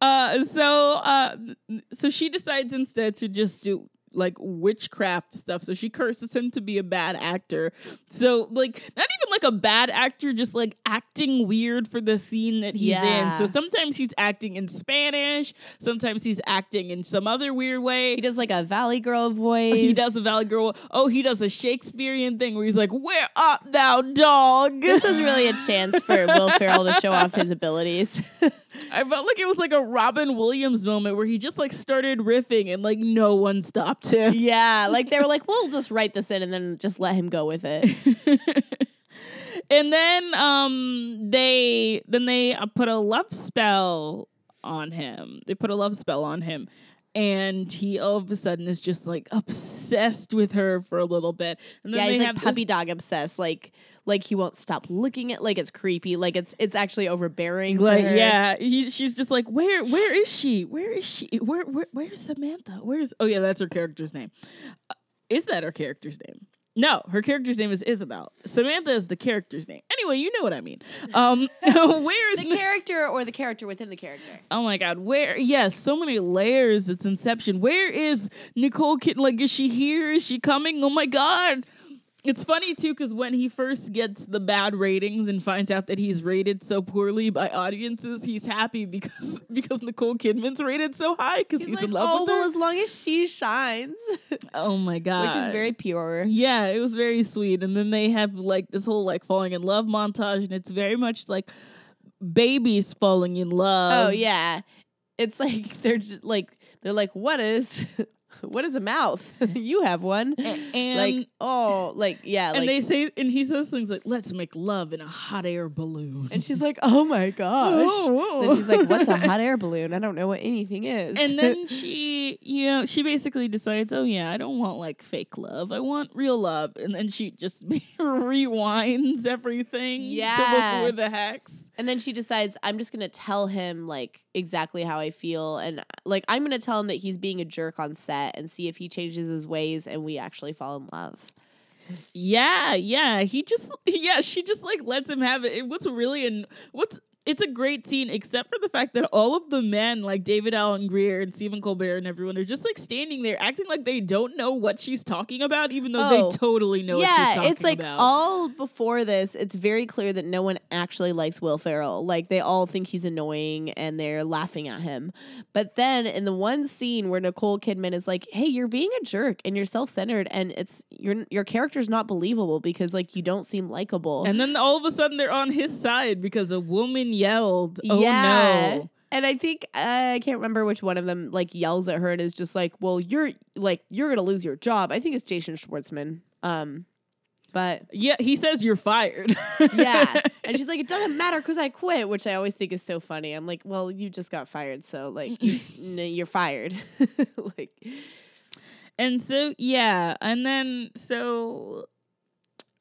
[SPEAKER 2] Uh, so uh, so she decides instead to just do like witchcraft stuff. So she curses him to be a bad actor. So like not even like a bad actor, just like acting weird for the scene that he's in. So sometimes he's acting in Spanish, sometimes he's acting in some other weird way.
[SPEAKER 3] He does like a Valley Girl oh, voice.
[SPEAKER 2] He does a Valley Girl. Oh, he does a Shakespearean thing where he's like, "Where art thou, dog?"
[SPEAKER 3] This was really a chance for Will Ferrell to show off his abilities.
[SPEAKER 2] I felt like it was like a Robin Williams moment where he just like started riffing and like no one stopped
[SPEAKER 3] yeah, like they were like, we'll just write this in and then just let him go with it.
[SPEAKER 2] and then um they then they uh, put a love spell on him. They put a love spell on him. And he all of a sudden is just like obsessed with her for a little bit. And then
[SPEAKER 3] yeah, he's like
[SPEAKER 2] this-
[SPEAKER 3] puppy dog obsessed. Like like he won't stop looking at like it's creepy. Like it's it's actually overbearing.
[SPEAKER 2] like yeah he, she's just like where where is she where is she where, where where's samantha where's oh yeah that's her character's name uh, is that her character's name no her character's name is isabel samantha is the character's name anyway you know what i mean um where is
[SPEAKER 3] the character or the character within the character.
[SPEAKER 2] Oh my god, where yes, so many layers, it's inception. Where is Nicole Kid like is she here? Is she coming? Oh my god. It's funny too because when he first gets the bad ratings and finds out that he's rated so poorly by audiences, he's happy because because Nicole Kidman's rated so high because he's,
[SPEAKER 3] He's, like,
[SPEAKER 2] in love
[SPEAKER 3] oh
[SPEAKER 2] with
[SPEAKER 3] well,
[SPEAKER 2] her.
[SPEAKER 3] as long as she shines,
[SPEAKER 2] oh my god,
[SPEAKER 3] which is very pure.
[SPEAKER 2] yeah, it was very sweet. And then they have like this whole like falling in love montage, and it's very much like babies falling in love.
[SPEAKER 3] Oh yeah, it's like they're just like they're like what is what is a mouth? you have one.
[SPEAKER 2] and
[SPEAKER 3] like oh like yeah
[SPEAKER 2] and
[SPEAKER 3] like
[SPEAKER 2] they say and he says things like let's make love in a hot air balloon
[SPEAKER 3] and she's like oh my gosh.
[SPEAKER 2] Oh.
[SPEAKER 3] Then she's like, "What's a hot air balloon? I don't know what anything is."
[SPEAKER 2] and then she you know she basically decides oh yeah i don't want like fake love i want real love and then she just rewinds everything to before the hex
[SPEAKER 3] And then she decides, I'm just going to tell him like exactly how I feel. And like, I'm going to tell him that he's being a jerk on set and see if he changes his ways and we actually fall in love.
[SPEAKER 2] Yeah, yeah. He just yeah, she just like lets him have it. what's really an what's it's a great scene, except for the fact that all of the men, like David Alan Grier and Stephen Colbert and everyone, are just like standing there acting like they don't know what she's talking about, even though
[SPEAKER 3] Oh.
[SPEAKER 2] they totally know what she's
[SPEAKER 3] yeah, it's like
[SPEAKER 2] about.
[SPEAKER 3] all before this, it's very clear that no one actually likes Will Ferrell. Like they all think he's annoying and they're laughing at him. But then in the one scene where Nicole Kidman is like, "Hey, you're being a jerk and you're self-centered and it's your your character's not believable because like you don't seem likable."
[SPEAKER 2] and then all of a sudden they're on his side because a woman yelled, "Oh
[SPEAKER 3] yeah.
[SPEAKER 2] no!"
[SPEAKER 3] And I think uh, I can't remember which one of them like yells at her and is just like, "Well, you're like you're gonna lose your job." I think it's Jason Schwartzman. Um, but
[SPEAKER 2] Yeah, he says you're fired.
[SPEAKER 3] yeah, and she's like, "It doesn't matter because I quit," which I always think is so funny. I'm like, "Well, you just got fired, so like you, no, you're fired." like,
[SPEAKER 2] And so yeah, and then so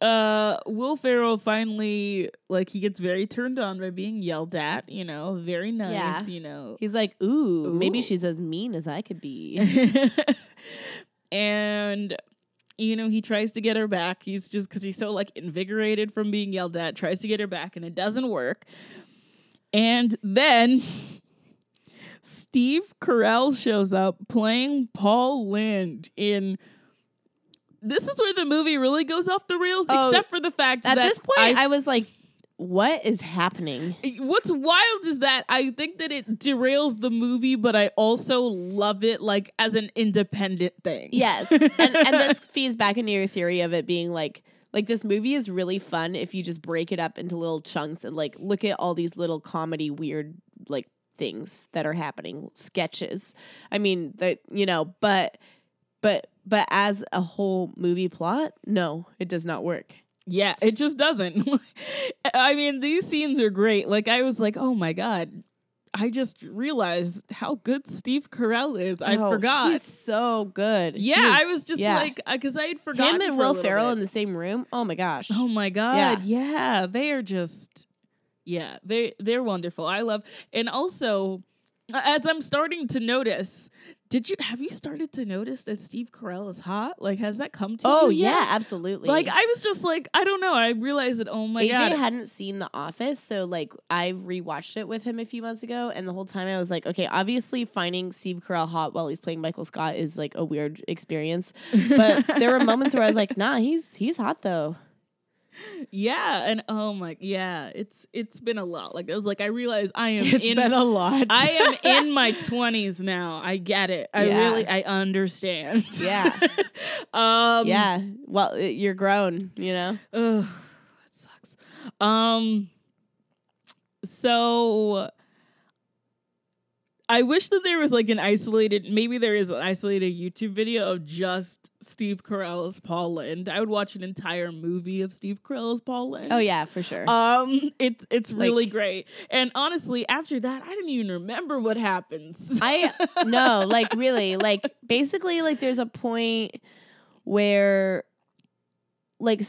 [SPEAKER 2] uh Will Ferrell finally like he gets very turned on by being yelled at, you know, very nice,
[SPEAKER 3] Yeah.
[SPEAKER 2] you know.
[SPEAKER 3] he's like, "Ooh, maybe she's as mean as I could be."
[SPEAKER 2] and you know, he tries to get her back. He's just cuz he's so like invigorated from being yelled at, tries to get her back and it doesn't work. And then Steve Carell shows up playing Paul Lynde in this is where the movie really goes off the rails,
[SPEAKER 3] Oh,
[SPEAKER 2] except for the fact
[SPEAKER 3] At
[SPEAKER 2] that
[SPEAKER 3] this point,
[SPEAKER 2] I
[SPEAKER 3] I was like, "What is happening?"
[SPEAKER 2] What's wild is that I think that it derails the movie, but I also love it like as an independent thing.
[SPEAKER 3] Yes, and and this feeds back into your theory of it being like like this movie is really fun if you just break it up into little chunks and like look at all these little comedy weird like things that are happening sketches. I mean that you know, but but but as a whole movie plot, no, it does not work.
[SPEAKER 2] Yeah, it just doesn't. I mean, these scenes are great. Like I was like, "Oh my god." I just realized how good Steve Carell is. I
[SPEAKER 3] Oh,
[SPEAKER 2] forgot.
[SPEAKER 3] he's so good.
[SPEAKER 2] yeah, I was just
[SPEAKER 3] yeah.
[SPEAKER 2] like uh, because I had forgotten
[SPEAKER 3] him and Will Ferrell in the same room. Oh my gosh.
[SPEAKER 2] Oh my god. Yeah. they are just yeah, they they're wonderful. I love and also as I'm starting to notice, did you have you started to notice that Steve Carell is hot? Like has that come to
[SPEAKER 3] Oh
[SPEAKER 2] you? yet?
[SPEAKER 3] yeah, absolutely.
[SPEAKER 2] Like I was just like, I don't know. I realized that oh my god.
[SPEAKER 3] AJ hadn't seen The Office, so like I rewatched it with him a few months ago, and the whole time I was like, okay, obviously finding Steve Carell hot while he's playing Michael Scott is like a weird experience. But there were moments where I was like, nah, he's he's hot though.
[SPEAKER 2] Yeah, and oh my yeah, it's it's been a lot. Like I was like, I realize I am
[SPEAKER 3] It's
[SPEAKER 2] in
[SPEAKER 3] been a lot.
[SPEAKER 2] I am in my twenties now. I get it. I
[SPEAKER 3] Yeah.
[SPEAKER 2] really I understand.
[SPEAKER 3] Yeah.
[SPEAKER 2] um
[SPEAKER 3] yeah. Well, it- you're grown, you know.
[SPEAKER 2] Ugh, it sucks. Um, so I wish that there was like an isolated, maybe there is an isolated YouTube video of just Steve Carell as Paul Lynde. I would watch an entire movie of Steve Carell as Paul Lynde.
[SPEAKER 3] Oh yeah, for sure.
[SPEAKER 2] Um, it's it's really
[SPEAKER 3] Like-
[SPEAKER 2] great. And honestly, after that, I didn't even remember what happens.
[SPEAKER 3] I no, like really, like basically, like there's a point where, like,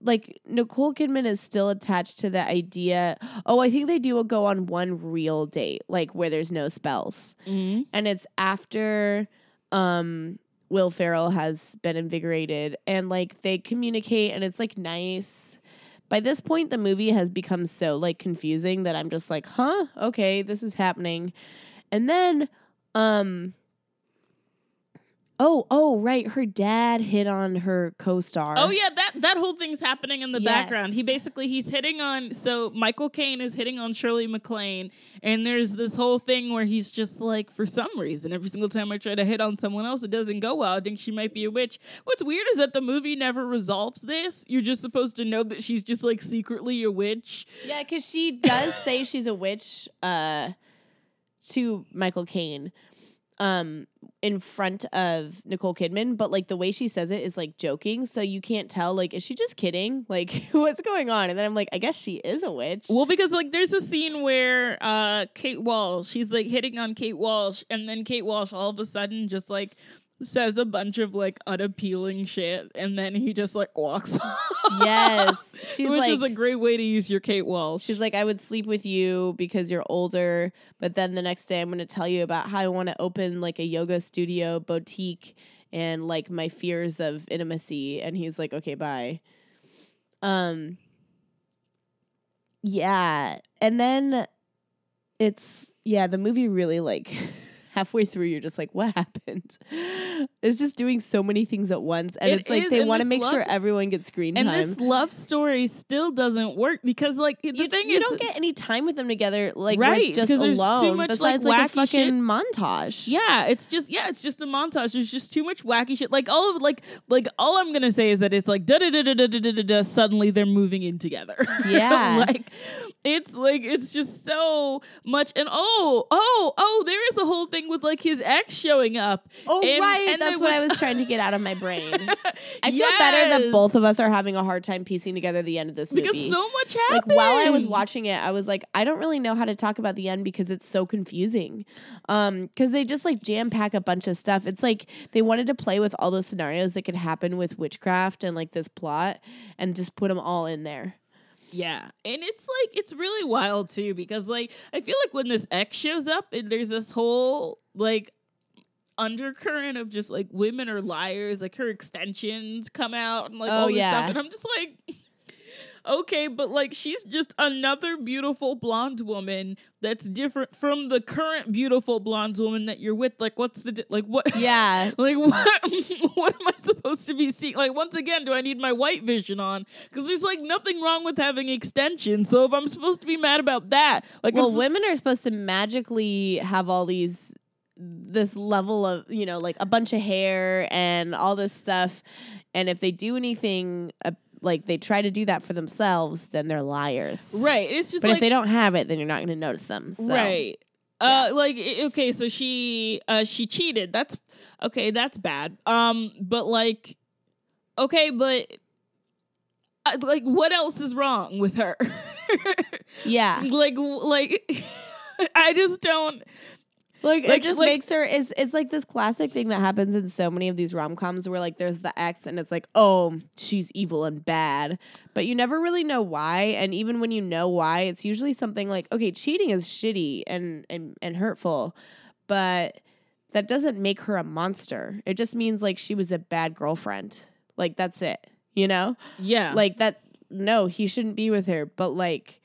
[SPEAKER 3] like Nicole Kidman is still attached to the idea. Oh, I think they do go on one real date, like where there's no spells,
[SPEAKER 2] Mhm.
[SPEAKER 3] and it's after, um. Will Ferrell has been invigorated and like they communicate and it's like nice. By this point the movie has become so like confusing that I'm just like, "Huh? Okay, this is happening." And then um Oh, oh, right. Her dad hit on her co-star.
[SPEAKER 2] Oh yeah, that that whole thing's happening in the
[SPEAKER 3] Yes.
[SPEAKER 2] background. He basically he's hitting on so Michael Caine is hitting on Shirley MacLaine, and there's this whole thing where he's just like, for some reason, every single time I try to hit on someone else, it doesn't go well. I think she might be a witch. What's weird is that the movie never resolves this. You're just supposed to know that she's just like secretly a witch.
[SPEAKER 3] Yeah, cuz she does say she's a witch uh to Michael Caine um in front of Nicole Kidman, but like the way she says it is like joking, so you can't tell like is she just kidding? Like what's going on? And then I'm like I guess she is a witch.
[SPEAKER 2] Well, because like there's a scene where uh Kate Walsh, she's like hitting on Kate Walsh, and then Kate Walsh all of a sudden just like says a bunch of like unappealing shit, and then he just like walks off.
[SPEAKER 3] Yes. She's
[SPEAKER 2] which
[SPEAKER 3] like
[SPEAKER 2] is a great way to use your Kate Walsh.
[SPEAKER 3] She's like, I would sleep with you because you're older, but then the next day I'm going to tell you about how I want to open like a yoga studio boutique and like my fears of intimacy. And he's like, okay, bye. Um, yeah. And then it's, yeah, the movie really like halfway through you're just like what happened? It's just doing so many things at once and
[SPEAKER 2] it
[SPEAKER 3] it's like
[SPEAKER 2] is,
[SPEAKER 3] they want to make
[SPEAKER 2] love, sure
[SPEAKER 3] everyone gets screen time.
[SPEAKER 2] and this love story still doesn't work because like the
[SPEAKER 3] you,
[SPEAKER 2] thing
[SPEAKER 3] you
[SPEAKER 2] is,
[SPEAKER 3] don't get any time with them together like
[SPEAKER 2] right
[SPEAKER 3] just
[SPEAKER 2] alone too much,
[SPEAKER 3] besides
[SPEAKER 2] like,
[SPEAKER 3] like a
[SPEAKER 2] fucking shit.
[SPEAKER 3] montage.
[SPEAKER 2] Yeah it's just yeah it's just a montage. There's just too much wacky shit. Like all of like like all i'm gonna say is that it's like da da da da da da da suddenly they're moving in together.
[SPEAKER 3] Yeah.
[SPEAKER 2] Like it's like it's just so much. And oh oh oh, there is a whole thing with like his ex showing up.
[SPEAKER 3] Oh
[SPEAKER 2] And-
[SPEAKER 3] right,
[SPEAKER 2] and
[SPEAKER 3] that's what I was trying to get out of my brain. I feel better that both of us are having a hard time piecing together the end of this movie
[SPEAKER 2] because
[SPEAKER 3] movie.
[SPEAKER 2] so much
[SPEAKER 3] like while I was watching it, I was like, I don't really know how to talk about the end because it's so confusing. Um, because they just like jam pack a bunch of stuff. It's like they wanted to play with all those scenarios that could happen with witchcraft and like this plot, and just put them all in there.
[SPEAKER 2] Yeah. And it's like it's really wild too because like I feel like when this X shows up and there's this whole like undercurrent of just like women are liars, like her extensions come out and like
[SPEAKER 3] Oh,
[SPEAKER 2] all this
[SPEAKER 3] yeah.
[SPEAKER 2] stuff. And I'm just like Okay, but like she's just another beautiful blonde woman that's different from the current beautiful blonde woman that you're with. Like, what's the di- like? What?
[SPEAKER 3] Yeah.
[SPEAKER 2] Like what? what am I supposed to be seeing? Like once again, do I need my white vision on? Because there's like nothing wrong with having extensions. So if I'm supposed to be mad about that, like
[SPEAKER 3] well, women are supposed to magically have all these this level of you know like a bunch of hair and all this stuff and if they do anything uh, like they try to do that for themselves then they're liars
[SPEAKER 2] right, it's just
[SPEAKER 3] but
[SPEAKER 2] like
[SPEAKER 3] if they don't have it then you're not going to notice them so.
[SPEAKER 2] right. Uh, like okay, so she uh she cheated. That's okay. That's bad. Um, but like, okay, but. uh, Like what else is wrong with her?
[SPEAKER 3] yeah
[SPEAKER 2] like, like, I just don't.
[SPEAKER 3] Like,
[SPEAKER 2] Like,
[SPEAKER 3] it just
[SPEAKER 2] like-
[SPEAKER 3] makes her it's it's like this classic thing that happens in so many of these rom-coms where like there's the ex and it's like oh she's evil and bad. But you never really know why and even when you know why it's usually something like okay cheating is shitty and and, and hurtful but that doesn't make her a monster. It just means like she was a bad girlfriend. Like that's it you know?
[SPEAKER 2] Yeah,
[SPEAKER 3] like that no he shouldn't be with her but like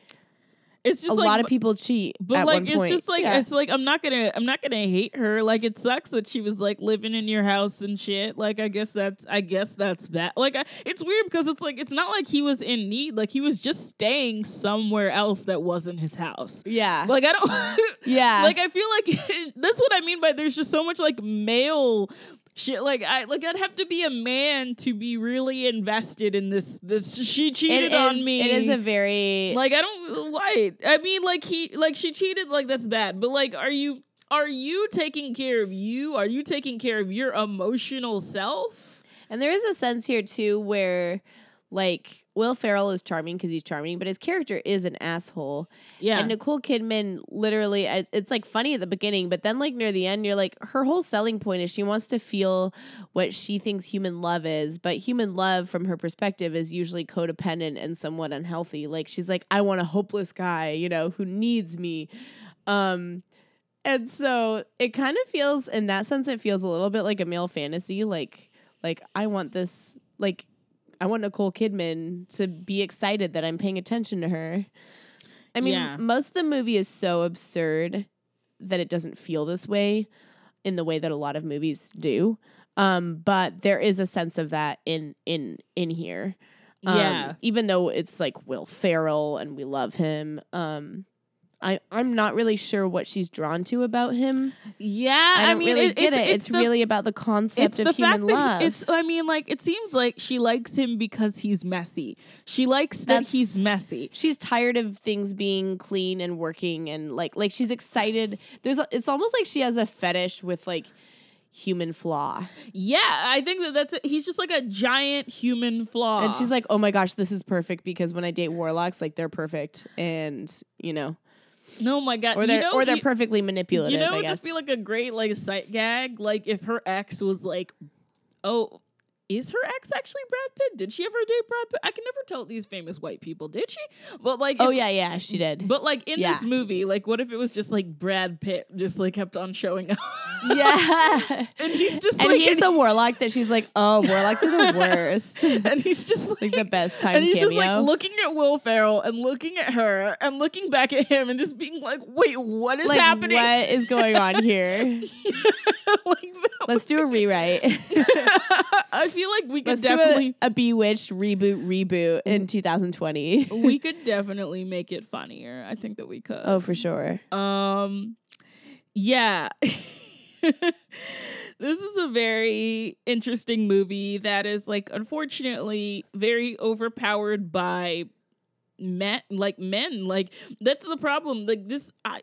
[SPEAKER 2] it's just
[SPEAKER 3] a
[SPEAKER 2] like,
[SPEAKER 3] lot of people cheat
[SPEAKER 2] But like it's
[SPEAKER 3] point.
[SPEAKER 2] just like
[SPEAKER 3] Yeah.
[SPEAKER 2] it's like I'm not gonna I'm not gonna hate her. Like it sucks that she was like living in your house and shit. Like I guess that's I guess that's bad. Like I, it's weird because it's like it's not like he was in need. Like he was just staying somewhere else that wasn't his house.
[SPEAKER 3] yeah
[SPEAKER 2] Like I don't
[SPEAKER 3] yeah
[SPEAKER 2] like I feel like that's what I mean by there's just so much like male shit like I like I'd have to be a man to be really invested in this this she cheated
[SPEAKER 3] is-
[SPEAKER 2] on me.
[SPEAKER 3] It is a very
[SPEAKER 2] Like I don't why. I mean, like he like she cheated. Like that's bad. But like, are you are you taking care of you? Are you taking care of your emotional self?
[SPEAKER 3] and there is a sense here too where like Will Ferrell is charming because he's charming, but his character is an asshole.
[SPEAKER 2] Yeah.
[SPEAKER 3] And Nicole Kidman literally, it's like funny at the beginning, but then like near the end, you're like, her whole selling point is she wants to feel what she thinks human love is, but human love from her perspective is usually codependent and somewhat unhealthy. Like she's like, I want a hopeless guy, you know, who needs me. Um, and so it kind of feels, in that sense, it feels a little bit like a male fantasy. Like, like I want this, like, I want Nicole Kidman to be excited that I'm paying attention to her. I mean,
[SPEAKER 2] Yeah.
[SPEAKER 3] most of the movie is so absurd that it doesn't feel this way in the way that a lot of movies do. Um, but there is a sense of that in in in here. Um,
[SPEAKER 2] Yeah.
[SPEAKER 3] Even though it's like Will Ferrell and we love him. Um I, I'm not really sure what she's drawn to about him.
[SPEAKER 2] yeah.
[SPEAKER 3] I
[SPEAKER 2] I,
[SPEAKER 3] don't
[SPEAKER 2] mean,
[SPEAKER 3] really
[SPEAKER 2] it-
[SPEAKER 3] get
[SPEAKER 2] it's,
[SPEAKER 3] it. It's,
[SPEAKER 2] the-
[SPEAKER 3] really about the concept
[SPEAKER 2] It's
[SPEAKER 3] of
[SPEAKER 2] the
[SPEAKER 3] human love.
[SPEAKER 2] it's. I mean, like it seems like she likes him because he's messy. She likes that he's messy.
[SPEAKER 3] she's tired of things being clean and working and like like she's excited there's it's almost like she has a fetish with like human flaw
[SPEAKER 2] Yeah, I think that that's it. He's just like a giant human flaw.
[SPEAKER 3] and she's like oh my gosh this is perfect because when i date warlocks like they're perfect and you know
[SPEAKER 2] No, my God.
[SPEAKER 3] or they're
[SPEAKER 2] you know,
[SPEAKER 3] or they're
[SPEAKER 2] you,
[SPEAKER 3] perfectly manipulative.
[SPEAKER 2] You know, just be like a great like sight gag. Like if her ex was like, oh. Is her ex actually Brad Pitt? Did she ever date Brad Pitt? I can never tell these famous white people. Did she? But like,
[SPEAKER 3] oh
[SPEAKER 2] if-
[SPEAKER 3] yeah, yeah, she did.
[SPEAKER 2] But like in
[SPEAKER 3] Yeah.
[SPEAKER 2] this movie, like what if it was just like Brad Pitt just like kept on showing up?
[SPEAKER 3] yeah.
[SPEAKER 2] and he's just
[SPEAKER 3] and
[SPEAKER 2] like
[SPEAKER 3] he's the warlock that she's like, oh, warlocks are the worst.
[SPEAKER 2] and he's just like,
[SPEAKER 3] like the best time
[SPEAKER 2] and he's
[SPEAKER 3] cameo.
[SPEAKER 2] just like looking at Will Ferrell and looking at her and looking back at him and just being like, "Wait, what is
[SPEAKER 3] Like,
[SPEAKER 2] happening?
[SPEAKER 3] what is going on here?
[SPEAKER 2] like
[SPEAKER 3] Let's do a rewrite.
[SPEAKER 2] I feel like we could
[SPEAKER 3] Let's do
[SPEAKER 2] definitely
[SPEAKER 3] a, a Bewitched reboot reboot in 2020.
[SPEAKER 2] we could definitely make it funnier. I think that we could.
[SPEAKER 3] Oh, for sure.
[SPEAKER 2] Um, yeah. this is a very interesting movie that is like unfortunately very overpowered by men like men like that's the problem like this I,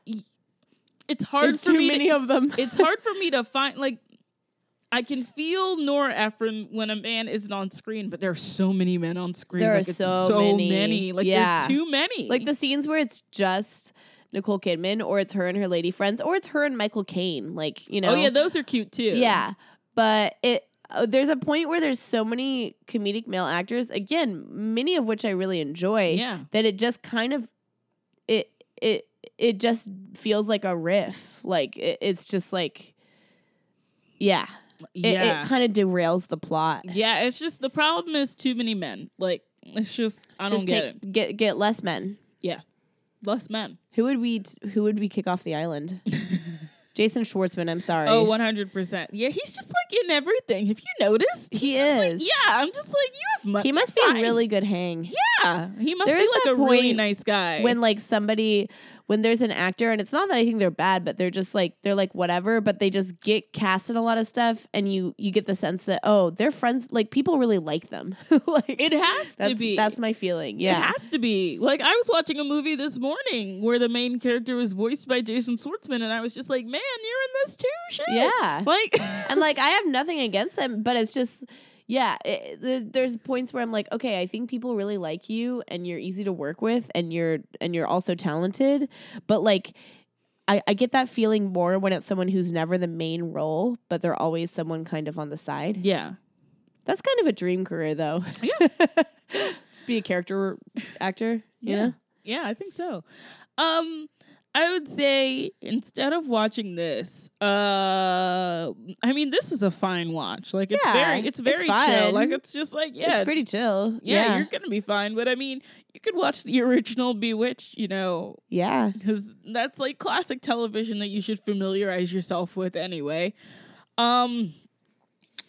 [SPEAKER 2] it's hard
[SPEAKER 3] There's
[SPEAKER 2] for
[SPEAKER 3] too
[SPEAKER 2] me
[SPEAKER 3] many
[SPEAKER 2] to,
[SPEAKER 3] of them.
[SPEAKER 2] it's hard for me to find like I can feel Nora Ephron when a man isn't on screen, but there are so many men on screen.
[SPEAKER 3] There are
[SPEAKER 2] like, it's
[SPEAKER 3] so
[SPEAKER 2] many.
[SPEAKER 3] many.
[SPEAKER 2] Like
[SPEAKER 3] Yeah.
[SPEAKER 2] too many.
[SPEAKER 3] like the scenes where it's just Nicole Kidman, or it's her and her lady friends, or it's her and Michael Caine. Like you know,
[SPEAKER 2] Oh yeah, those are cute too.
[SPEAKER 3] yeah. But it uh, there's a point where there's so many comedic male actors. Again, many of which I really enjoy.
[SPEAKER 2] Yeah.
[SPEAKER 3] that it just kind of it it it just feels like a riff. Like it, it's just like yeah,
[SPEAKER 2] Yeah.
[SPEAKER 3] it kind of derails the plot.
[SPEAKER 2] yeah, it's just the problem is too many men. Like it's just I
[SPEAKER 3] just
[SPEAKER 2] don't get
[SPEAKER 3] take,
[SPEAKER 2] it.
[SPEAKER 3] get get less men.
[SPEAKER 2] Yeah. Less men.
[SPEAKER 3] Who would we who would we kick off the island? Jason Schwartzman. I'm sorry.
[SPEAKER 2] Oh, 100%. Yeah, he's just like in everything. Have you noticed?
[SPEAKER 3] He
[SPEAKER 2] He's like-
[SPEAKER 3] is.
[SPEAKER 2] yeah, I'm just like you have money.
[SPEAKER 3] he must be a really good hang.
[SPEAKER 2] Yeah, he must
[SPEAKER 3] There
[SPEAKER 2] be like a really nice guy.
[SPEAKER 3] when like somebody when there's an actor and it's not that I think they're bad, but they're just like they're like whatever, but they just get cast in a lot of stuff and you you get the sense that oh, they're friends like people really like them. like
[SPEAKER 2] it has to be.
[SPEAKER 3] that's my feeling. Yeah, it
[SPEAKER 2] has to be. Like I was watching a movie this morning where the main character was voiced by Jason Schwartzman, and I was just like, "Man, you're in this too, shit."
[SPEAKER 3] Yeah.
[SPEAKER 2] Like,
[SPEAKER 3] and like I have nothing against him, but it's just yeah, it, there's, there's points where I'm like, okay, I think people really like you, and you're easy to work with, and you're and you're also talented, but like. I, I get that feeling more when it's someone who's never the main role, but they're always someone kind of on the side.
[SPEAKER 2] yeah,
[SPEAKER 3] That's kind of a dream career, though.
[SPEAKER 2] Yeah.
[SPEAKER 3] Just be a character actor. You
[SPEAKER 2] Yeah.
[SPEAKER 3] know?
[SPEAKER 2] yeah, I think so. Um, I would say instead of watching this, uh, I mean, this is a fine watch. Like, it's
[SPEAKER 3] Yeah,
[SPEAKER 2] very, it's
[SPEAKER 3] it's
[SPEAKER 2] very chill. Like, it's just like, yeah,
[SPEAKER 3] it's pretty chill.
[SPEAKER 2] Yeah,
[SPEAKER 3] Yeah.
[SPEAKER 2] you're gonna be fine. But I mean, you could watch the original Bewitched, you know,
[SPEAKER 3] yeah.
[SPEAKER 2] because that's like classic television that you should familiarize yourself with anyway. Um,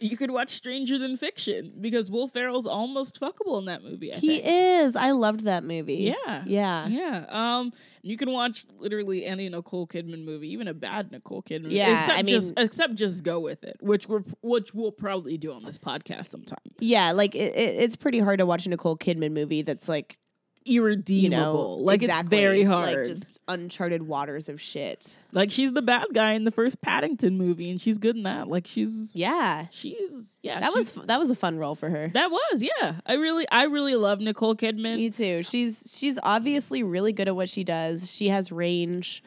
[SPEAKER 2] you could watch Stranger Than Fiction because Will Ferrell's almost fuckable in that movie. I
[SPEAKER 3] He
[SPEAKER 2] think.
[SPEAKER 3] is. I loved that movie.
[SPEAKER 2] Yeah.
[SPEAKER 3] Yeah.
[SPEAKER 2] Yeah. Um, you can watch literally any Nicole Kidman movie, even a bad Nicole Kidman. movie,
[SPEAKER 3] Yeah,
[SPEAKER 2] except
[SPEAKER 3] I
[SPEAKER 2] just
[SPEAKER 3] mean-
[SPEAKER 2] except just go with it, which we're which we'll probably do on this podcast sometime.
[SPEAKER 3] Yeah, like it, it, it's pretty hard to watch a Nicole Kidman movie that's like
[SPEAKER 2] Irredeemable,
[SPEAKER 3] you know,
[SPEAKER 2] like
[SPEAKER 3] exactly,
[SPEAKER 2] it's very hard.
[SPEAKER 3] like just uncharted waters of shit.
[SPEAKER 2] Like she's the bad guy in the first Paddington movie, and she's good in that. Like she's
[SPEAKER 3] Yeah,
[SPEAKER 2] she's yeah.
[SPEAKER 3] that was
[SPEAKER 2] she's-
[SPEAKER 3] f- that was a fun role for her.
[SPEAKER 2] that was yeah. I really I really love Nicole Kidman.
[SPEAKER 3] Me too. She's she's obviously really good at what she does. She has range,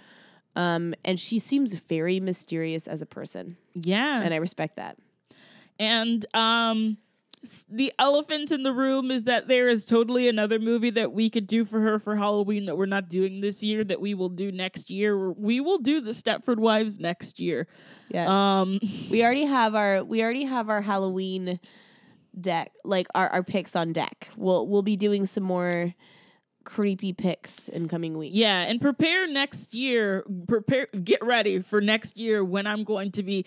[SPEAKER 3] um, and she seems very mysterious as a person,
[SPEAKER 2] Yeah,
[SPEAKER 3] and I respect that.
[SPEAKER 2] and um, the elephant in the room is that there is totally another movie that we could do for her for Halloween that we're not doing this year that we will do next year. We will do the Stepford Wives next year.
[SPEAKER 3] Yeah,
[SPEAKER 2] Um,
[SPEAKER 3] we already have our we already have our Halloween deck, like our our picks on deck. We'll we'll be doing some more creepy picks in coming weeks.
[SPEAKER 2] Yeah, and prepare next year. Prepare, get ready for next year when I'm going to be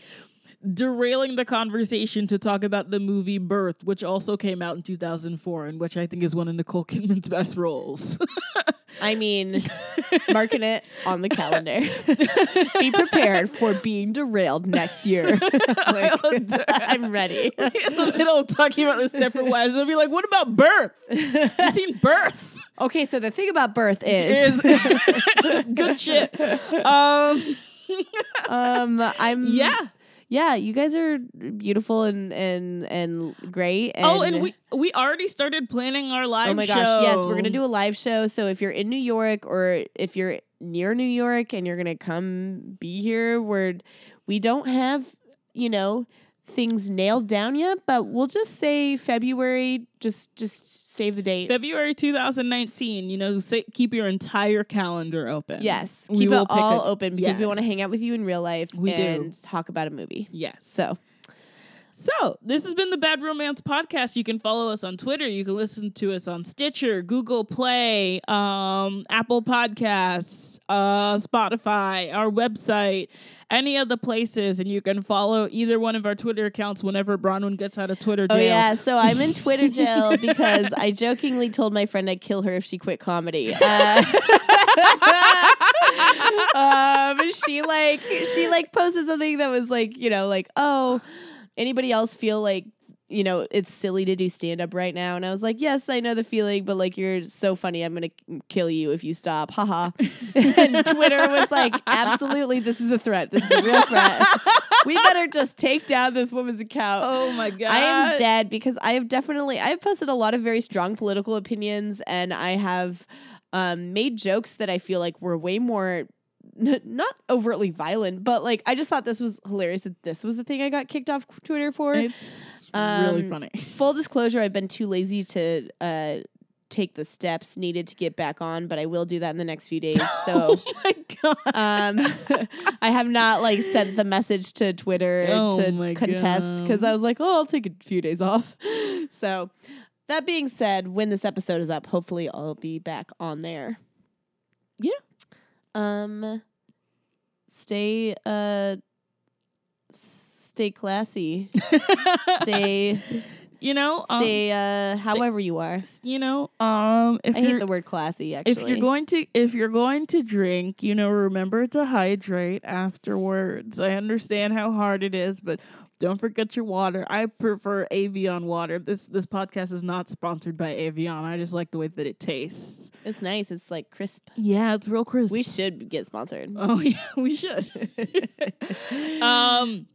[SPEAKER 2] derailing the conversation to talk about the movie Birth, which also came out in 2004, and which I think is one of Nicole Kidman's best roles.
[SPEAKER 3] I mean, marking it on the calendar. Be prepared for being derailed next year. Like, I'm ready.
[SPEAKER 2] in the middle of talking about this Stepford Wives, I'll be like, "What about Birth? You seen Birth?
[SPEAKER 3] Okay, so the thing about birth is,
[SPEAKER 2] Is good shit." Um,
[SPEAKER 3] um, I'm
[SPEAKER 2] yeah,
[SPEAKER 3] yeah, you guys are beautiful and and and great. Oh, and
[SPEAKER 2] oh, and we we already started planning our oh live.
[SPEAKER 3] Oh my gosh, yes, we're gonna do a live show. So if you're in New York or if you're near New York and you're gonna come be here, where we don't have, you know, things nailed down yet, but we'll just say February. Just just save the date.
[SPEAKER 2] February 2019. You know, say, keep your entire calendar open.
[SPEAKER 3] yes, keep
[SPEAKER 2] will
[SPEAKER 3] it all
[SPEAKER 2] a-
[SPEAKER 3] open because we want to hang out with you in real life
[SPEAKER 2] We do.
[SPEAKER 3] and talk about a movie.
[SPEAKER 2] Yes.
[SPEAKER 3] So
[SPEAKER 2] So, this has been the Bad Romance Podcast. You can follow us on Twitter. You can listen to us on Stitcher, Google Play, um, Apple Podcasts, uh, Spotify, our website, any of the places. And you can follow either one of our Twitter accounts whenever Bronwyn gets out of Twitter jail.
[SPEAKER 3] Oh yeah, so I'm in Twitter jail because I jokingly told my friend I'd kill her if she quit comedy. Uh, um, she like she like posted something that was like you know like oh anybody else feel like you know it's silly to do stand up right now? And I was like yes I know the feeling but like you're so funny I'm gonna kill you if you stop. Haha and Twitter was like absolutely this is a threat. This is a real threat. We better just take down this woman's account.
[SPEAKER 2] Oh my God.
[SPEAKER 3] I am dead because I have definitely I have posted a lot of very strong political opinions and I have um, made jokes that I feel like were way more n- not overtly violent, but like I just thought this was hilarious that this was the thing I got kicked off Twitter for.
[SPEAKER 2] It's really
[SPEAKER 3] Um,
[SPEAKER 2] funny.
[SPEAKER 3] Full disclosure, I've been too lazy to uh, take the steps needed to get back on, but I will do that in the next few days. So
[SPEAKER 2] oh
[SPEAKER 3] um, I have not like sent the message to Twitter
[SPEAKER 2] Oh
[SPEAKER 3] to contest because I was like, oh, I'll take a few days off. So that being said, when this episode is up, hopefully I'll be back on there.
[SPEAKER 2] Yeah.
[SPEAKER 3] Um. Stay. Uh. Stay classy. Stay.
[SPEAKER 2] you know, um,
[SPEAKER 3] Stay. Uh.
[SPEAKER 2] stay-
[SPEAKER 3] however you are.
[SPEAKER 2] you know, um, if
[SPEAKER 3] I hate the word classy. Actually,
[SPEAKER 2] if you're going to if you're going to drink, you know, remember to hydrate afterwards. I understand how hard it is, but don't forget your water. I prefer Evian water. This this podcast is not sponsored by Evian. I just like the way that it tastes.
[SPEAKER 3] it's nice. It's like crisp.
[SPEAKER 2] Yeah, it's real crisp.
[SPEAKER 3] We should get sponsored.
[SPEAKER 2] Oh yeah, we should. um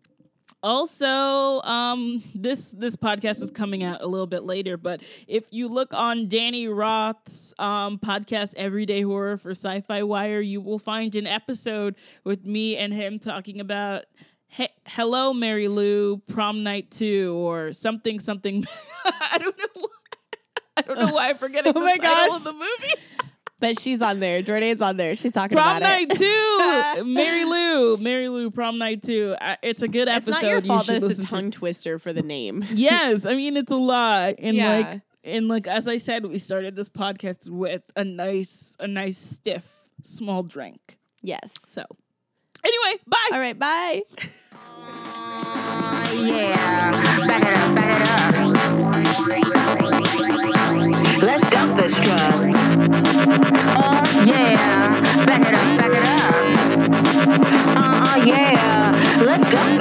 [SPEAKER 2] also, um, this this podcast is coming out a little bit later, but if you look on Danny Roth's um, podcast, Everyday Horror for Sci-Fi Wire, you will find an episode with me and him talking about he- "Hello, Mary Lou," Prom Night Two, or something something. I don't know. Why. I don't know why I'm forgetting
[SPEAKER 3] Oh
[SPEAKER 2] the
[SPEAKER 3] my
[SPEAKER 2] title
[SPEAKER 3] gosh.
[SPEAKER 2] of the movie.
[SPEAKER 3] But she's on there. Jordan's on there. She's talking about it.
[SPEAKER 2] Prom
[SPEAKER 3] about
[SPEAKER 2] night
[SPEAKER 3] it.
[SPEAKER 2] two, Mary Lou, Mary Lou, prom night two. It's a good
[SPEAKER 3] It's
[SPEAKER 2] episode.
[SPEAKER 3] not your fault
[SPEAKER 2] should
[SPEAKER 3] that it's a
[SPEAKER 2] listen to-
[SPEAKER 3] tongue twister for the name.
[SPEAKER 2] Yes, I mean it's a lot, and
[SPEAKER 3] Yeah.
[SPEAKER 2] like, and like as I said, we started this podcast with a nice, a nice stiff small drink.
[SPEAKER 3] Yes.
[SPEAKER 2] So, Anyway, bye.
[SPEAKER 3] All right, bye.
[SPEAKER 1] Yeah, back it up, back it up. Let's dump this truck. Oh uh, yeah, back it up, back it up. Uh uh yeah, let's dump.